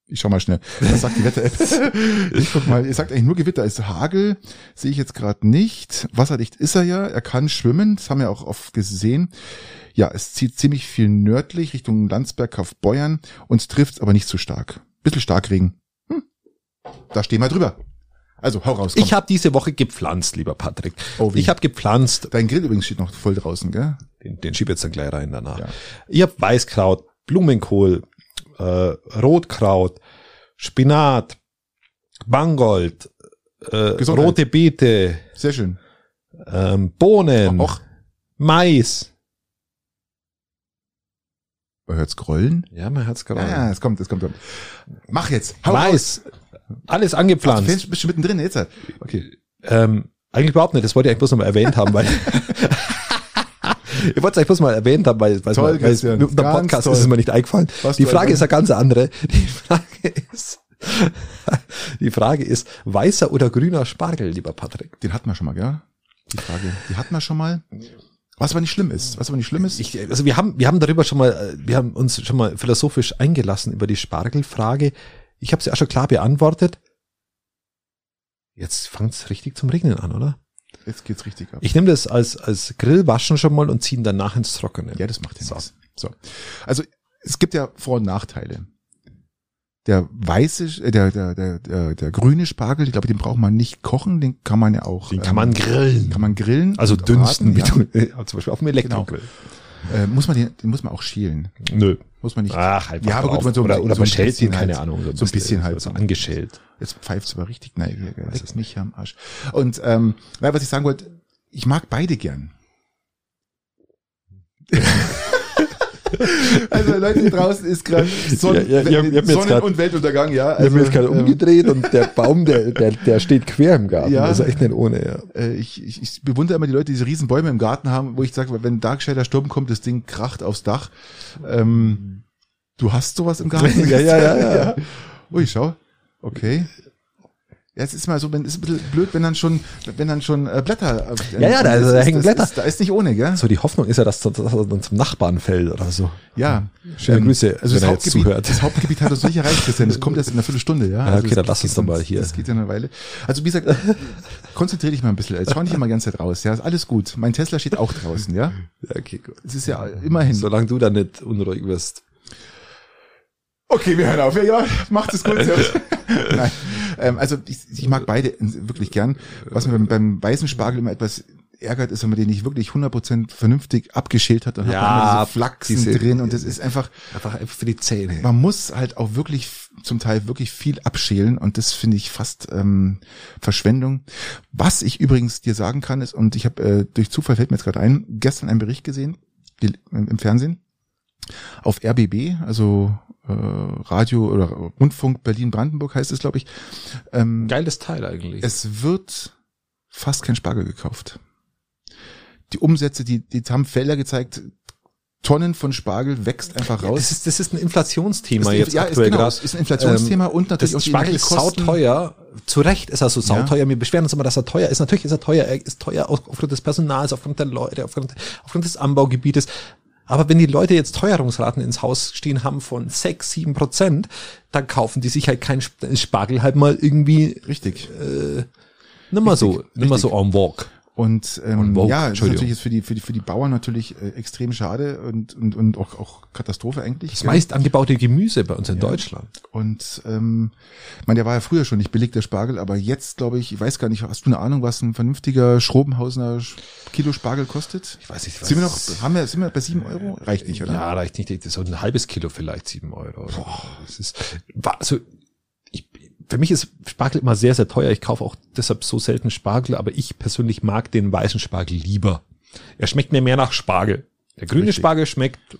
Ich schau mal schnell. Was sagt die Wetter-App? Ich guck mal, ihr sagt eigentlich nur Gewitter. Ist Hagel, sehe ich jetzt gerade nicht. Wasserdicht ist er ja. Er kann schwimmen. Das haben wir auch oft gesehen. Ja, es zieht ziemlich viel nördlich Richtung Landsberg, Kaufbeuern. Uns trifft aber nicht zu stark. Bisschen Starkregen. Hm. Da stehen wir drüber. Also, hau raus. Komm. ich habe diese Woche gepflanzt, lieber Patrick. Oh, ich habe gepflanzt. Dein Grill übrigens steht noch voll draußen, gell? Den, den schieb jetzt dann gleich rein danach. Ja. Ich habe Weißkraut, Blumenkohl, äh, Rotkraut, Spinat, Mangold, äh, Gesundheit. rote Beete, Sehr schön. ähm, Bohnen, Och, Mais. man hört's grollen. Ja, mein Herz gerade. Ja, ja, es kommt, es kommt. Mach jetzt. Hau raus. Alles du angepflanzt. bist bist schon mittendrin jetzt. halt. Okay. Ähm, eigentlich überhaupt nicht. Das wollte ich eigentlich bloß noch mal erwähnt haben, weil ich wollte es eigentlich bloß mal erwähnt haben, weil, weil, Toll, weil, Christian. mit Ganz Podcast toll. ist es mir nicht eingefallen. Was die du Frage ist eine ganz andere. Die Frage ist, die Frage ist, weißer oder grüner Spargel, lieber Patrick? Den hatten wir schon mal, gell? Die Frage, die hatten wir schon mal. Was aber nicht schlimm ist. Was aber nicht schlimm ist. Ich, also wir haben, wir haben darüber schon mal, äh, wir haben uns schon mal philosophisch eingelassen über die Spargelfrage. Ich habe sie auch schon klar beantwortet. Jetzt fängt es richtig zum Regnen an, oder? jetzt geht's richtig ab. Ich nehme das als, als Grillwaschen schon mal und ziehe ihn danach ins Trockene. ja, das macht ja So. nichts. So. Also, es gibt ja Vor- und Nachteile. Der weiße, äh, der, der, der, der, der grüne Spargel, ich glaube, den braucht man nicht kochen, den kann man ja auch. Den ähm, kann man grillen. kann man grillen. also dünsten, wie du, ja, zum Beispiel auf dem Elektrogrill. Äh, muss man den, den muss man auch schälen. Nö. Muss man nicht. Ach, halt Ja, aber gut, man so- oder, oder so man ein schält ihn, bisschen keine halt. Ahnung. So ein bisschen halt. So angeschält. Jetzt pfeift's aber richtig nein? Das ist mich am Arsch. Und ähm, was ich sagen wollte, ich mag beide gern. also Leute, hier draußen ist gerade Sonnen Ja, ja, Sonnen- grad- und Weltuntergang, ja. Ich habe jetzt gerade ähm, umgedreht und der Baum, der, der, der steht quer im Garten. Ja. Das ist echt nicht ohne, ja. äh, ich, ich, ich bewundere immer die Leute, die diese riesen Bäume im Garten haben, wo ich sage, wenn ein darkscheider Sturm kommt, das Ding kracht aufs Dach. Ähm, du hast sowas im Garten? Ja, ja, ja, ja. Ui, schau. Okay. Ja, es ist mal so, wenn, ist ein bisschen blöd, wenn dann schon, wenn dann schon äh, Blätter. Äh, Ja, ja, da- das da ist- hängen das Blätter. Ist, da ist nicht ohne, gell? So, die Hoffnung ist ja, dass das, dass er dann zum Nachbarn fällt oder so. Ja. Schöne Grüße, also wenn das er jetzt Hauptgebiet, zuhört. das Hauptgebiet hat uns nicht erreicht, Christian. Das kommt erst in einer Viertelstunde, ja. Ah, okay, das dann lass uns doch mal hier. Das geht ja eine Weile. Also, wie gesagt, konzentriere dich mal ein bisschen. Jetzt schau nicht immer die ganze Zeit raus, ja. Ist alles gut. Mein Tesla steht auch draußen, ja. Ja, okay, gut. Es ist ja immerhin. Solange du da nicht unruhig wirst. Okay, wir hören auf. Ja, ja macht es gut. Nein. Ähm, also ich, ich mag beide wirklich gern. Was mir beim, beim weißen Spargel immer etwas ärgert, ist, wenn man den nicht wirklich 100% vernünftig abgeschält hat, dann Ja, hat man diese Flachsen diese- drin und das ist einfach, Einfach für die Zähne. man muss halt auch wirklich zum Teil wirklich viel abschälen und das finde ich fast ähm, Verschwendung. Was ich übrigens dir sagen kann ist, und ich habe äh, durch Zufall fällt mir jetzt gerade ein, gestern einen Bericht gesehen die, im, im Fernsehen auf RBB, also äh, Radio oder Rundfunk Berlin-Brandenburg heißt es, glaube ich. Ähm, Geiles Teil eigentlich. es wird fast kein Spargel gekauft. Die Umsätze, die, die haben Felder gezeigt, Tonnen von Spargel wächst einfach Ja, raus. das, ist, das ist ein Inflationsthema Ist- jetzt ja, ist aktuell genau, gerade. es ist ein Inflationsthema und natürlich das auch Spargel ist sauteuer. Zu Recht ist er so Ja. sauteuer. Wir beschweren uns immer, dass er teuer ist. Natürlich ist er teuer. Er ist teuer auf- aufgrund des Personals, aufgrund der Leute, aufgrund, aufgrund des Anbaugebietes. Aber wenn die Leute jetzt Teuerungsraten ins Haus stehen haben von sechs, sieben Prozent, dann kaufen die sich halt keinen Sp- Spargel halt mal irgendwie, Richtig. nimm mal so, nimm mal richtig. so en vogue. Und ähm, Und ja, das ist natürlich jetzt für die für die für die Bauern natürlich äh, extrem schade und und und auch auch Katastrophe eigentlich. Das meist angebaute Gemüse bei uns in Deutschland. Und ähm, ich meine, der war ja früher schon nicht billig der Spargel, aber jetzt glaube ich, ich weiß gar nicht, hast du eine Ahnung, was ein vernünftiger Schrobenhausener Sch- Kilo Spargel kostet? Ich weiß nicht, Sind wir noch, haben wir, sind wir bei sieben Euro? Reicht nicht, oder? Ja, reicht nicht. Das ist so ein halbes Kilo vielleicht, sieben Euro. Das ist, war- also, ich, für mich ist Spargel immer sehr, sehr teuer. Ich kaufe auch deshalb so selten Spargel, aber ich persönlich mag den weißen Spargel lieber. Er schmeckt mir mehr nach Spargel. Der grüne Richtig. Spargel schmeckt,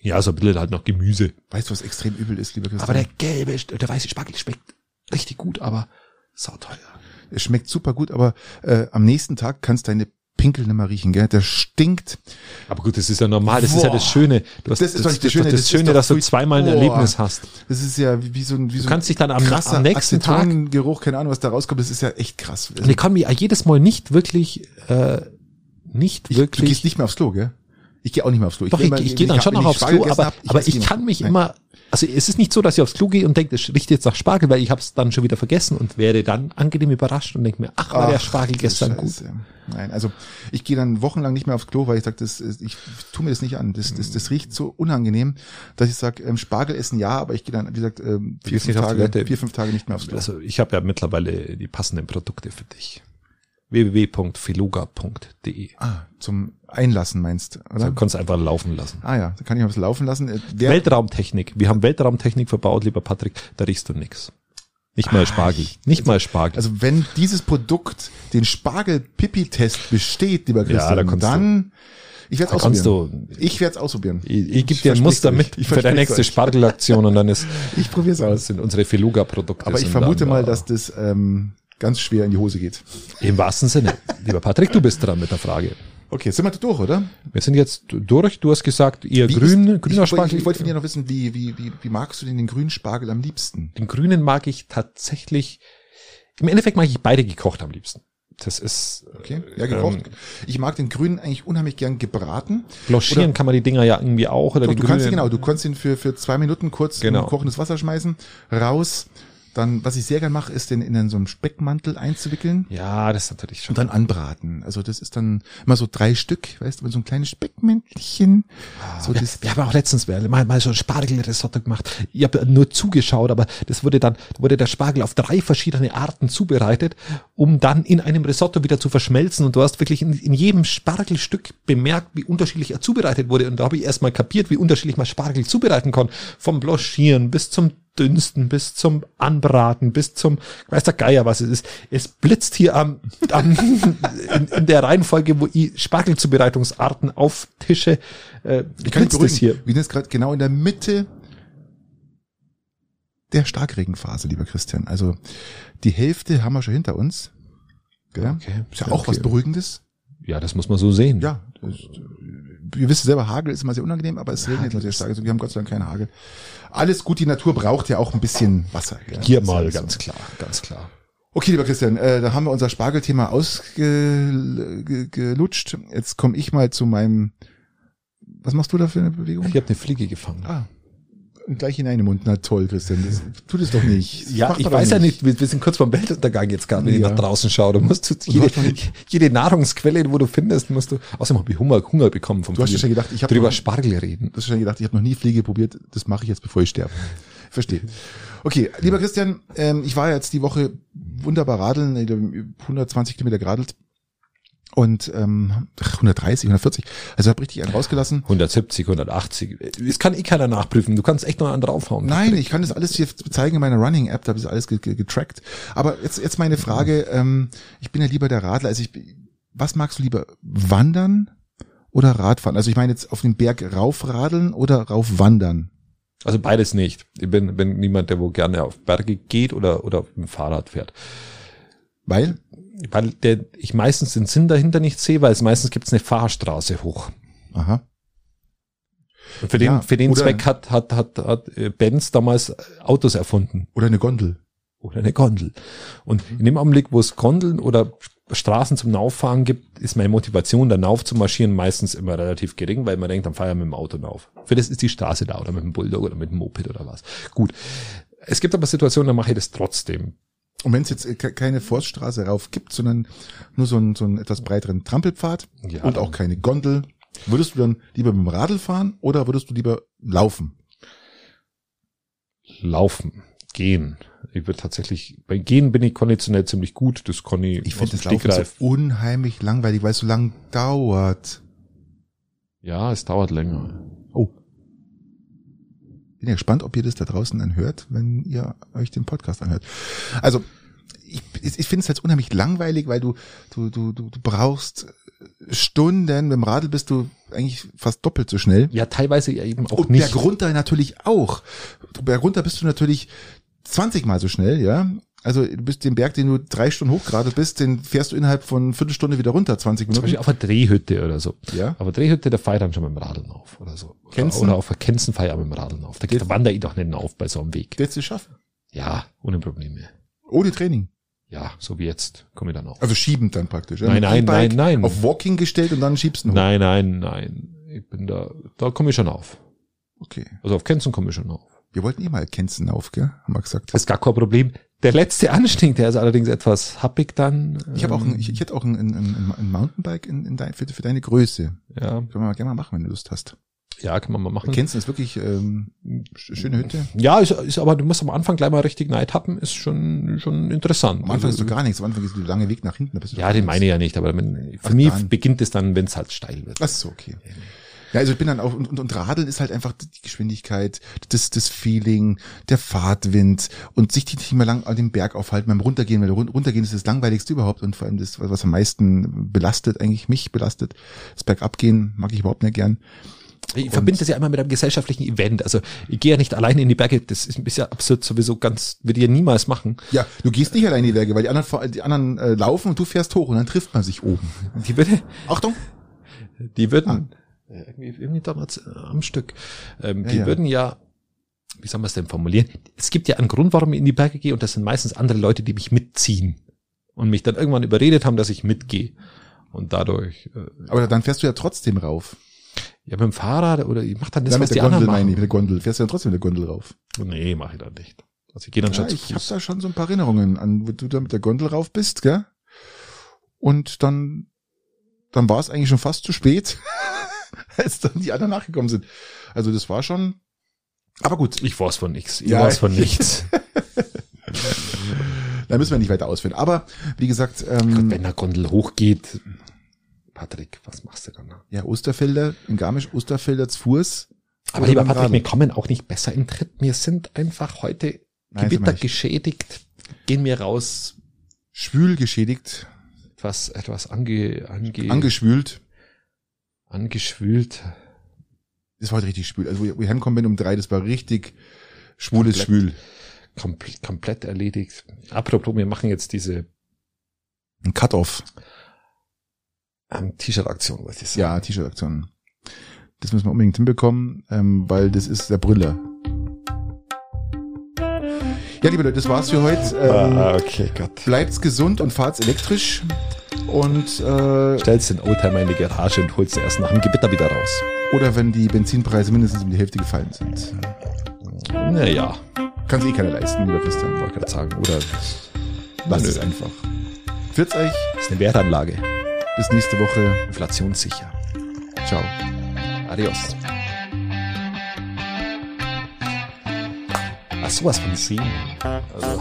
ja, so ein bisschen halt noch Gemüse. Weißt du, was extrem übel ist, lieber Christian? Aber der gelbe, der weiße Spargel schmeckt richtig gut, aber sauteuer. es schmeckt super gut, aber äh, am nächsten Tag kannst deine Pinkel nicht mehr riechen, gell? Der stinkt. Aber gut, das ist ja normal. Das ist ja Boah. das Schöne. Du hast, Das ist doch nicht das Schöne, das, das Schöne doch dass du zweimal ein Boah. Erlebnis hast. Das ist ja wie, so ein, wie so Du kannst dich dann am- krasser am nächsten Tag- Acetongeruch, keine Ahnung, was da rauskommt. Das ist ja echt krass. Und ich kann mich jedes Mal nicht wirklich, äh, nicht Ich, du wirklich. gehst nicht mehr aufs Klo, gell? Ich gehe auch nicht mehr aufs Klo. doch, ich, immer- ich, gehe dann schon noch ich aufs Spargel Klo, aber, hab, aber ich kann mich Nein. immer, also es ist nicht so, dass ich aufs Klo gehe und denke, das riecht jetzt nach Spargel, weil ich habe es dann schon wieder vergessen und werde dann angenehm überrascht und denke mir, ach, war der Ach, Spargel du gestern gut. Scheiße. Nein, also ich gehe dann wochenlang nicht mehr aufs Klo, weil ich sage, das, ich tu mir das nicht an. Das, das, das riecht so unangenehm, dass ich sage, ähm, Spargel essen ja, aber ich gehe dann, wie gesagt, ähm, vier, fünf Tage, vier, fünf Tage nicht mehr aufs Klo. Also ich habe ja mittlerweile die passenden Produkte für dich. www.filoga.de. Ah, zum Einlassen meinst, oder? Du kannst einfach laufen lassen. ah ja, da kann ich was laufen lassen. Äh, Wer, Weltraumtechnik. Wir haben Weltraumtechnik verbaut, lieber Patrick. Da riechst du nix. Nicht mal Spargel. Nicht mal Spargel. also wenn dieses Produkt den Spargel-Pipi-Test besteht, lieber Christian, da kannst dann ich werde Da es kannst ausprobieren. Ich werde es ausprobieren. ich, ich gebe dir ein Muster euch. mit Ich für deine nächste. Spargelaktion und dann ist, Ich probiere es das aus. sind unsere Filuga-Produkte. Aber ich vermute mal, da. dass das ähm, ganz schwer in die Hose geht. Im wahrsten Sinne. Lieber Patrick, du bist dran mit der Frage. Okay, sind wir da durch, oder? Wir sind jetzt durch. Du hast gesagt, Wie grün, ist, grüner ich, Spargel. Ich, ich wollte von dir noch wissen, wie, wie, wie, wie magst du denn den grünen Spargel am liebsten? Den grünen mag ich tatsächlich, im Endeffekt mag ich beide gekocht am liebsten. Das ist, Okay, ja, gekocht. Ähm, ich mag den grünen eigentlich unheimlich gern gebraten. blanchieren Oder- kann man die Dinger ja irgendwie auch. Oder Doch, den du kannst ihn, grünen- genau, du kannst ihn für, für zwei Minuten kurz Genau. in kochendes Wasser schmeißen, raus. Dann, was ich sehr gern mache, ist den in so einen Speckmantel einzuwickeln Ja, das ist natürlich schon. und dann anbraten. Also das ist dann immer so drei Stück, weißt du, so ein kleines Speckmäntelchen. So Ja, das, wir haben auch letztens mal, mal so ein Spargelrisotto gemacht. Ich habe nur zugeschaut, aber das wurde dann, wurde der Spargel auf drei verschiedene Arten zubereitet, um dann in einem Risotto wieder zu verschmelzen. Und du hast wirklich in, in jedem Spargelstück bemerkt, wie unterschiedlich er zubereitet wurde. Und da habe ich erst mal kapiert, wie unterschiedlich man Spargel zubereiten kann. Vom Blanchieren bis zum Dünsten, bis zum Anbraten, bis zum, weiß der Geier, was es ist. Es blitzt hier am, am in, in der Reihenfolge, wo ich Spargelzubereitungsarten auftische, äh, ich kann blitzt es beruhigen. hier. Wir sind jetzt gerade genau in der Mitte der Starkregenphase, lieber Christian. Also die Hälfte haben wir schon hinter uns. Gell? Okay. Ist ja auch Okay. was Beruhigendes. Ja, das muss man so sehen. Ja, wir wissen selber, Hagel ist immer sehr unangenehm, aber es regnet immer sehr stark. Also wir haben Gott sei Dank keinen Hagel. Alles gut, die Natur braucht ja auch ein bisschen Wasser. Gell? Hier mal ja so. ganz klar, ganz klar. Okay, lieber Christian, äh, da haben wir unser Spargelthema ausgelutscht. Jetzt komme ich mal zu meinem. Was machst du da für eine Bewegung? Ich habe eine Fliege gefangen. Ah, gleich hinein im Mund. Na toll, Christian. Das, tu das doch nicht. Das Ja, ich weiß ja nicht, wir, sind kurz beim Weltuntergang jetzt gerade, wenn ich Ja. nach draußen schaue. Du musst du jede, hast nicht- jede Nahrungsquelle, wo du findest, musst du, außerdem habe ich Hunger, Hunger bekommen vom Du hast ja Fliegen. schon gedacht, ich habe drüber noch- Spargel reden. Du hast schon gedacht, ich habe noch nie Fliege probiert. Das mache ich jetzt, bevor ich sterbe. Verstehe. Okay, lieber Christian, ähm, ich war jetzt die Woche wunderbar radeln, ich glaub, 120 Kilometer geradelt. Und ähm, 130, 140. Also habe richtig einen rausgelassen. 170, 180. Das kann eh keiner nachprüfen. Du kannst echt noch einen draufhauen. Nein, ich kann das alles hier zeigen in meiner Running-App, da habe ich alles getrackt. Aber jetzt, jetzt meine Frage, ähm, ich bin ja lieber der Radler, also ich, was magst du lieber, wandern oder Radfahren? Also ich meine jetzt auf den Berg raufradeln oder raufwandern? Also beides nicht. Ich bin, bin niemand, der wo gerne auf Berge geht oder, oder auf dem Fahrrad fährt. Weil? Weil der, ich meistens den Sinn dahinter nicht sehe, weil es meistens gibt es eine Fahrstraße hoch. Aha. Für den, Ja, für den Zweck hat, hat, hat, hat äh, Benz damals Autos erfunden. Oder eine Gondel. Oder eine Gondel. Und in dem Augenblick, wo es Gondeln oder Straßen zum Nauffahren gibt, ist meine Motivation, da Nauf zu marschieren, meistens immer relativ gering, weil man denkt, dann fahre ich mit dem Auto nauf. Für das ist die Straße da oder mit dem Bulldog oder mit dem Moped oder was. Gut. Es gibt aber Situationen, da mache ich das trotzdem. Und wenn es jetzt ke- keine Forststraße rauf gibt, sondern nur so einen, so einen etwas breiteren Trampelpfad Ja, und auch keine Gondel, würdest du dann lieber mit dem Radl fahren oder würdest du lieber laufen? Laufen, gehen. Ich würde tatsächlich, bei Gehen bin ich konditionell ziemlich gut. Das kann ich, Ich finde das Laufen so unheimlich langweilig, weil es so lang dauert. Ja, es dauert länger. Bin ja gespannt, ob ihr das da draußen dann hört, wenn ihr euch den Podcast anhört. Also, ich, ich finde es halt unheimlich langweilig, weil du, du, du, du, du brauchst Stunden, mit dem Radl bist du eigentlich fast doppelt so schnell. Ja, teilweise eben auch Und nicht. Berg runter natürlich auch. Berg runter bist du natürlich 20 mal so schnell, ja. Also du bist den Berg, den du drei Stunden hochgeradelt bist, den fährst du innerhalb von Viertelstunde wieder runter, 20 Zum Minuten. Beispiel auf einer Drehhütte oder so. Ja. Aber Drehhütte, da fahre ich dann schon mit dem Radeln auf oder so. Oder, Kenzen? oder auf der Kenzen fahre ich auch mit dem Radeln auf. Da, da wandere ich doch nicht auf bei so einem Weg. Willst du es schaffen? Ja, ohne Probleme. Ohne Training. Ja, so wie jetzt komme ich dann auf. Also schiebend dann praktisch. Ja? Nein, nein, nein, nein. Auf Walking gestellt und dann schiebst du hoch. Nein, nein, nein. Ich bin da, da komme ich schon auf. Okay. Also auf Kenzen komme ich schon auf. Wir wollten eh mal Kenzen auf, gell? Haben wir gesagt. Das ist gar kein Problem. Der letzte Anstieg, der ist allerdings etwas happig dann. Ich habe auch ähm, ein, ich, ich hätte auch ein, ein, ein, ein Mountainbike in, in dein, für, für deine Größe. ja, Können wir mal gerne mal machen, wenn du Lust hast. ja, kann man mal machen. Kenzen ist wirklich ähm, sch- schöne Hütte. Ja, ist, ist aber du musst am Anfang gleich mal richtig Neid haben, ist schon schon interessant. Am Anfang ist Also, du gar nichts. Am Anfang ist du lange Weg nach hinten. Da bist du Ja, den meine ich ja nicht, aber wenn, für Ach, mich dann. beginnt es dann, wenn es halt steil wird. Ach so, okay. Ja, also ich bin dann auch, und, und, und Radeln ist halt einfach die Geschwindigkeit, das, das Feeling, der Fahrtwind und sich nicht mehr lang an dem Berg aufhalten, beim Runtergehen, weil run- runtergehen ist das langweiligste überhaupt und vor allem das, was am meisten belastet, eigentlich mich belastet. Das Bergabgehen mag ich überhaupt nicht gern. Ich verbinde das ja immer mit einem gesellschaftlichen Event. Also ich gehe ja nicht alleine in die Berge, das ist ein bisschen absurd sowieso ganz, würde ich ja niemals machen. Ja, du gehst nicht allein in die Berge, weil die anderen, die anderen äh, laufen und du fährst hoch und dann trifft man sich oben. Die würde, Achtung! die würden, äh, irgendwie, irgendwie damals äh, am Stück, ähm, Ja, die ja. würden ja, wie soll man es denn formulieren? Es gibt ja einen Grund, warum ich in die Berge gehe und das sind meistens andere Leute, die mich mitziehen und mich dann irgendwann überredet haben, dass ich mitgehe. Und dadurch, äh, Aber dann fährst du ja trotzdem rauf. ja, mit dem Fahrrad oder ich mach dann das, Dann was mit die der Gondel anderen machen. mit der Gondel. Fährst du ja trotzdem mit der Gondel rauf. Nee, mache ich dann nicht. Also ich gehe dann Ja, schon ich habe da schon so ein paar Erinnerungen an, wo du da mit der Gondel rauf bist, gell? Und dann, dann war es eigentlich schon fast zu spät, als dann die anderen nachgekommen sind. Also das war schon, aber gut, Ich weiß von nichts. Ich Ja. weiß von nichts. da müssen wir nicht weiter ausführen. Aber wie gesagt, ähm, Wenn der Gondel hochgeht, Patrick, was machst du dann? da? ja, Osterfelder, in Garmisch, Osterfelder zu Fuß. Aber lieber Patrick, Radl. wir kommen auch nicht besser in Tritt. Wir sind einfach heute Nein, Gewitter geschädigt. Gehen wir raus, Schwül geschädigt, etwas, etwas ange, ange, angeschwült. Angeschwült. Das war heute richtig schwül. Also wo ich- hergekommen bin um drei, das war richtig schwules Komplett. Schwül. Komplett, komplett erledigt. Apropos, wir machen jetzt diese Ein Cut-Off. ähm, T-Shirt-Aktion, was ich sagen. Ja, T-Shirt-Aktion. Das müssen wir unbedingt hinbekommen, ähm, weil das ist der Brüller. Ja, liebe Leute, das war's für heute. Ähm, Ah, okay, Gott. Bleibt's gesund und fahrt's elektrisch. Und äh, Stellst den Oldtimer in die Garage und holst erst nach dem Gewitter wieder raus. oder wenn die Benzinpreise mindestens um die Hälfte gefallen sind. Naja, Kann sich eh keiner leisten, lieber Christian. wollte gerade sagen. Oder Lasst Nö. es einfach. Wird's euch. ist eine Wertanlage. Bis nächste Woche. Inflationssicher. Ciao. Adios. Ach, sowas von sehen. Also.